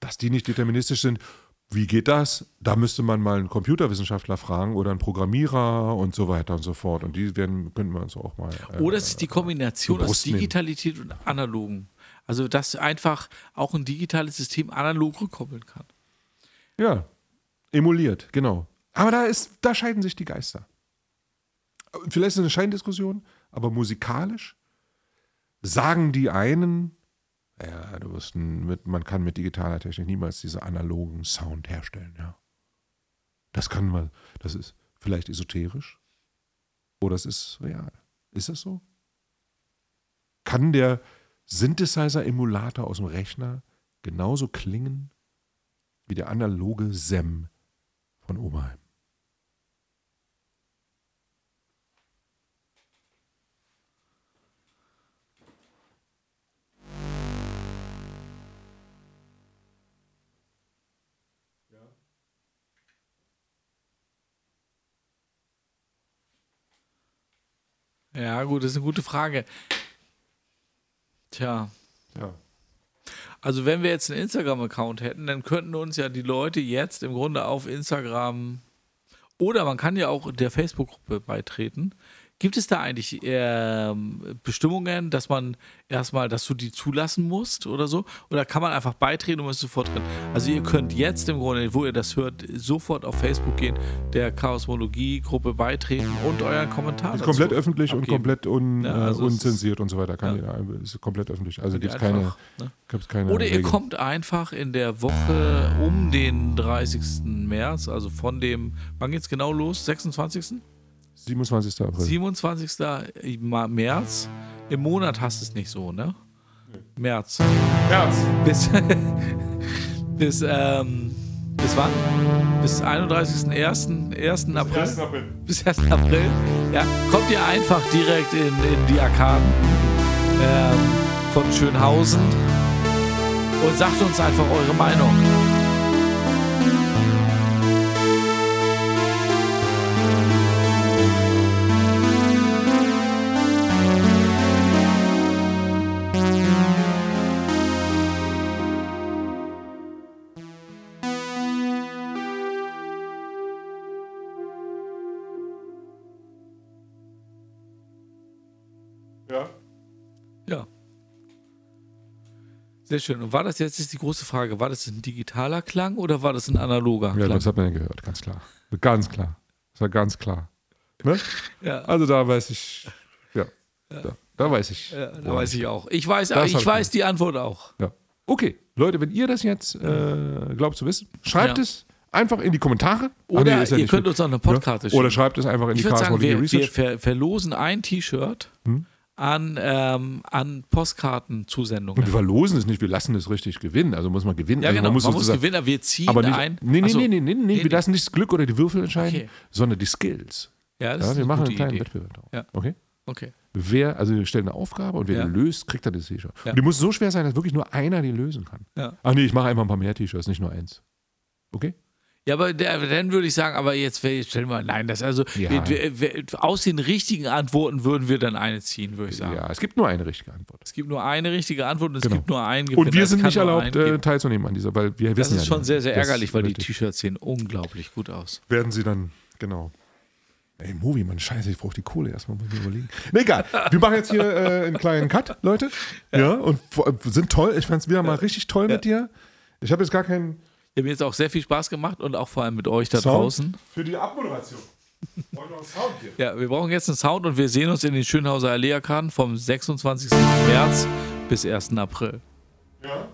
Dass die nicht deterministisch sind, wie geht das? Da müsste man mal einen Computerwissenschaftler fragen oder einen Programmierer und so weiter und so fort. Und die werden, können wir uns auch mal. äh, Oder es ist die Kombination aus Brust nehmen. Digitalität und Analogen. Also, dass einfach auch ein digitales System analog rückkoppeln kann. Ja, emuliert, genau. Aber da, ist, da scheiden sich die Geister. Vielleicht ist es eine Scheindiskussion, aber musikalisch sagen die einen, ja, du wirst mit, man kann mit digitaler Technik niemals diese analogen Sound herstellen, ja. Das kann man, das ist vielleicht esoterisch oder es ist real. Ist das so? Kann der Synthesizer-Emulator aus dem Rechner genauso klingen wie der analoge SEM von Oberheim? Ja, gut, das ist eine gute Frage. Tja, Ja. also wenn wir jetzt einen Instagram-Account hätten, dann könnten uns ja die Leute jetzt im Grunde auf Instagram oder man kann ja auch der Facebook-Gruppe beitreten. Gibt es da eigentlich ähm, Bestimmungen, dass man erstmal, dass du die zulassen musst oder so? Oder kann man einfach beitreten und ist sofort drin? Also ihr könnt jetzt im Grunde, wo ihr das hört, sofort auf Facebook gehen, der Chaosmologie-Gruppe beitreten und euren Kommentar Ist komplett öffentlich und abgeben. komplett un, Ja, also äh, es unzensiert und so weiter. Kann Ja. jeder, ist komplett öffentlich. Also gibt es keine, ne? keine Oder ihr Regeln. kommt einfach in der Woche um den 30. März, also von dem, wann geht's genau los? 26. 27. April. 27. Ma- März. Im Monat hast du es nicht so, ne? März. März. Bis, [laughs] bis, ähm, bis wann? Bis 31.01. 1. April. April. Bis 1. April. Ja, kommt ihr einfach direkt in, in die Arkaden ähm, von Schönhausen und sagt uns einfach eure Meinung. Sehr schön. Und war das jetzt ist die große Frage, war das ein digitaler Klang oder war das ein analoger ja, Klang? das hat man ja gehört, ganz klar. Ganz klar. Das war ganz klar. Ne? [laughs] Ja, Also da weiß ich, ja, Da, da weiß ich. ja, da weiß ich auch. Ich weiß, Das ich ich weiß die Antwort auch. Ja. Okay, Leute, wenn ihr das jetzt äh, glaubt zu wissen, schreibt Ja. es einfach in die Kommentare. Ach Oder nee, ja ihr könnt mit- uns auch eine Postkarte ne? schicken. Oder schreibt es einfach in die Ich sagen, Chaosmologie wir, wir ver verlosen ein T-Shirt Hm? An, ähm, an Und Postkartenzusendungen. wir verlosen es nicht, wir lassen es richtig gewinnen. Also muss man gewinnen. Ja, also genau. Man muss, sozusagen- gewinnen, aber wir ziehen aber nicht, ein. Nee, nee, Achso. nee, nee, nee, nee, Nee, wir lassen nicht das Glück oder die Würfel entscheiden, Okay. sondern die Skills. Ja, das Ja, ist wir machen einen kleinen Idee. Wettbewerb. drauf. Ja. Okay? Okay. Wer, also wir stellen eine Aufgabe und wer Ja. die löst, kriegt dann das T-Shirt. Ja. Und die muss so schwer sein, dass wirklich nur einer die lösen kann. Ja. Ach nee, ich mache einfach ein paar mehr T-Shirts, nicht nur eins. Okay? Ja, aber der, dann würde ich sagen, aber jetzt stellen wir, nein, das also, Ja. wir, wir, wir, aus den richtigen Antworten würden wir dann eine ziehen, würde ich sagen. Ja, es gibt nur eine richtige Antwort. Es gibt nur eine richtige Antwort und es Genau. gibt nur einen Und Gewinner. wir Es sind nicht erlaubt, äh, teilzunehmen an dieser, weil wir Das wissen ist ja schon sehr, sehr Das- ärgerlich, weil die. T-Shirts sehen unglaublich gut aus. werden sie dann, genau. Ey, Movie, Mann, scheiße, ich brauche die Kohle erstmal, muss ich mir überlegen. Nee, egal. Wir machen jetzt hier äh, einen kleinen Cut, Leute. Ja, und vor- sind toll. Ich fand es wieder mal richtig toll mit dir. Ich habe jetzt gar keinen Ja, mir jetzt auch sehr viel Spaß gemacht und auch vor allem mit euch da Sound draußen. für die Abmoderation. Wollen wir Sound? Ja, wir brauchen jetzt einen Sound und wir sehen uns in den Schönhauser Allee-Arkaden vom 26. März bis 1. April. Ja.